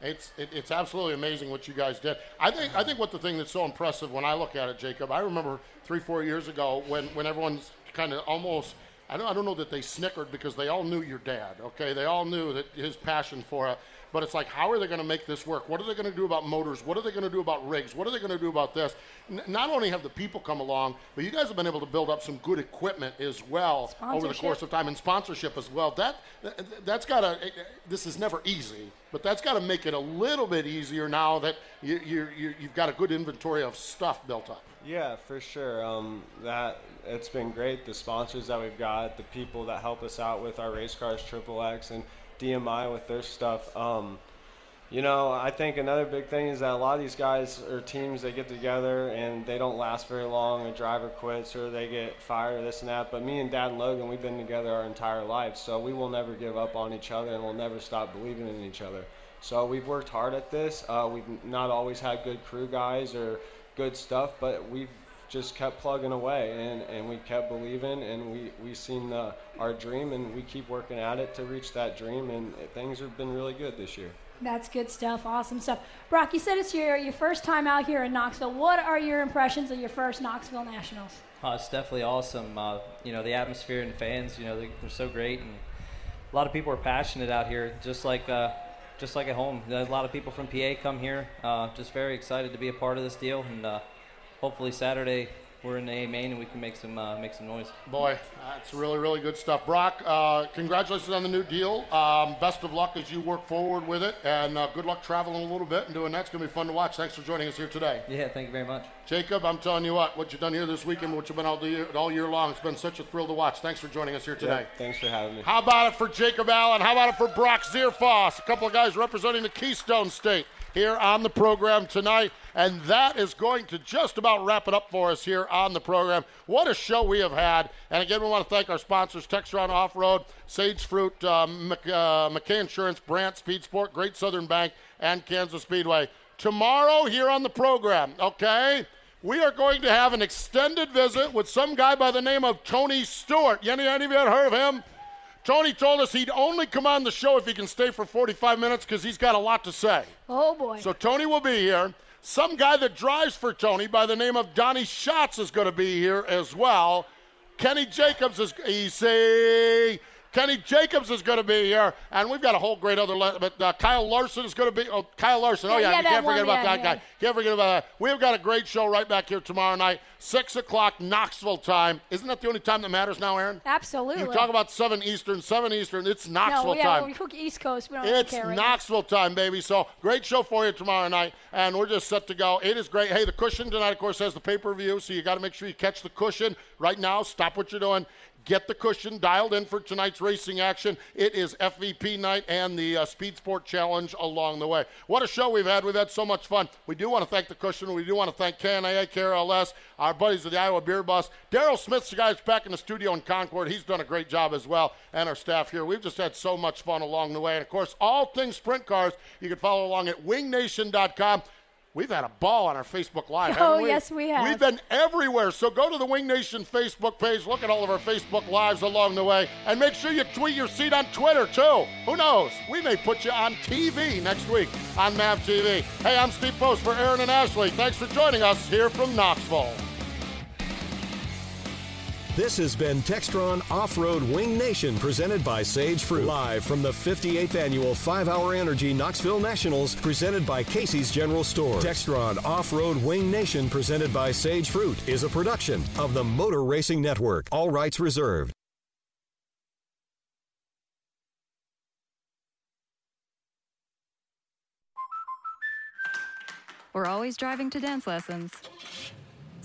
It's it, it's absolutely amazing what you guys did. I think I think what the thing that's so impressive when I look at it, Jacob. I remember three four years ago when when everyone's kind of almost. I don't, I don't know that they snickered because they all knew your dad. Okay, they all knew that his passion for it. But it's like, how are they going to make this work? What are they going to do about motors? What are they going to do about rigs? What are they going to do about this? N- not only have the people come along, but you guys have been able to build up some good equipment as well over the course of time and sponsorship as well. That that's got to. This is never easy, but that's got to make it a little bit easier now that you, you, you you've got a good inventory of stuff built up. Yeah, for sure. Um, that it's been great. The sponsors that we've got, the people that help us out with our race cars, Triple X and DMI with their stuff. Um, you know, I think another big thing is that a lot of these guys or teams they get together and they don't last very long. A driver quits or they get fired, or this and that. But me and Dad and Logan, we've been together our entire life, so we will never give up on each other and we'll never stop believing in each other. So we've worked hard at this. Uh, we've not always had good crew guys or good stuff, but we've just kept plugging away and, and we kept believing and we we seen the, our dream and we keep working at it to reach that dream and things have been really good this year. That's good stuff. Awesome stuff. Brock, you said it's your, your first time out here in Knoxville. What are your impressions of your first Knoxville Nationals? Uh, it's definitely awesome. Uh, you know, the atmosphere and the fans, you know, they, they're so great, and a lot of people are passionate out here, just like uh, just like at home. A lot of people from PA come here, uh, just very excited to be a part of this deal, and uh, hopefully Saturday we're in the A main and we can make some uh, make some noise. Boy, that's really, really good stuff. Brock, uh, congratulations on the new deal. Um, best of luck as you work forward with it, and uh, good luck traveling a little bit and doing that. It's going to be fun to watch. Thanks for joining us here today. Yeah, thank you very much. Jacob, I'm telling you what, what you've done here this weekend, what you've been all, the year, all year long, it's been such a thrill to watch. Thanks for joining us here today. Yeah, thanks for having me. How about it for Jacob Allen? How about it for Brock Zearfoss? A couple of guys representing the Keystone State here on the program tonight. And that is going to just about wrap it up for us here on the program. What a show we have had. And again, we want to thank our sponsors, Textron Off Road, Sage Fruit, uh, Mc, uh, McKay Insurance, Brandt Speed Sport, Great Southern Bank, and Kansas Speedway. Tomorrow here on the program, okay? We are going to have an extended visit with some guy by the name of Tony Stewart. Any, any of you heard of him? Tony told us he'd only come on the show if he can stay for 45 minutes because he's got a lot to say. Oh, boy. So Tony will be here. Some guy that drives for Tony by the name of Donny Schatz is going to be here as well. Kenny Jacobs is he's easy. Kenny Jacobs is going to be here, and we've got a whole great other. Le- but uh, Kyle Larson is going to be. Oh, Kyle Larson. Oh Yeah, yeah, you can't forget one, about yeah, that yeah. guy. Can't forget about that. We've got a great show right back here tomorrow night, six o'clock Knoxville time. Isn't that the only time that matters now, Aaron? Absolutely. You talk about seven Eastern, seven Eastern. It's Knoxville no, time. well, we hook East Coast. We don't It's care right Knoxville time, baby. So great show for you tomorrow night, and we're just set to go. It is great. Hey, the cushion tonight, of course, has the pay per view, so you got to make sure you catch the cushion right now. Stop what you're doing. Get the cushion dialed in for tonight's racing action. It is FVP night and the uh, Speed Sport Challenge along the way. What a show we've had. We've had so much fun. We do want to thank the cushion. We do want to thank KNIA, KRLS, our buddies at the Iowa Beer Bus. Daryl Smith's the guy that's back in the studio in Concord. He's done a great job as well, and our staff here. We've just had so much fun along the way. And of course, all things sprint cars, you can follow along at wingnation.com. We've had a ball on our Facebook Live. Oh, haven't we? yes, we have. We've been everywhere. So go to the Winged Nation Facebook page, look at all of our Facebook Lives along the way, and make sure you tweet your seat on Twitter, too. Who knows? We may put you on TV next week on MAV TV. Hey, I'm Steve Post for Aaron and Ashley. Thanks for joining us here from Knoxville. This has been Textron Off Road Winged Nation presented by Sage Fruit. Live from the 58th annual 5 Hour Energy Knoxville Nationals presented by Casey's General Store. Textron Off Road Winged Nation presented by Sage Fruit is a production of the Motor Racing Network. All rights reserved. We're always driving to dance lessons.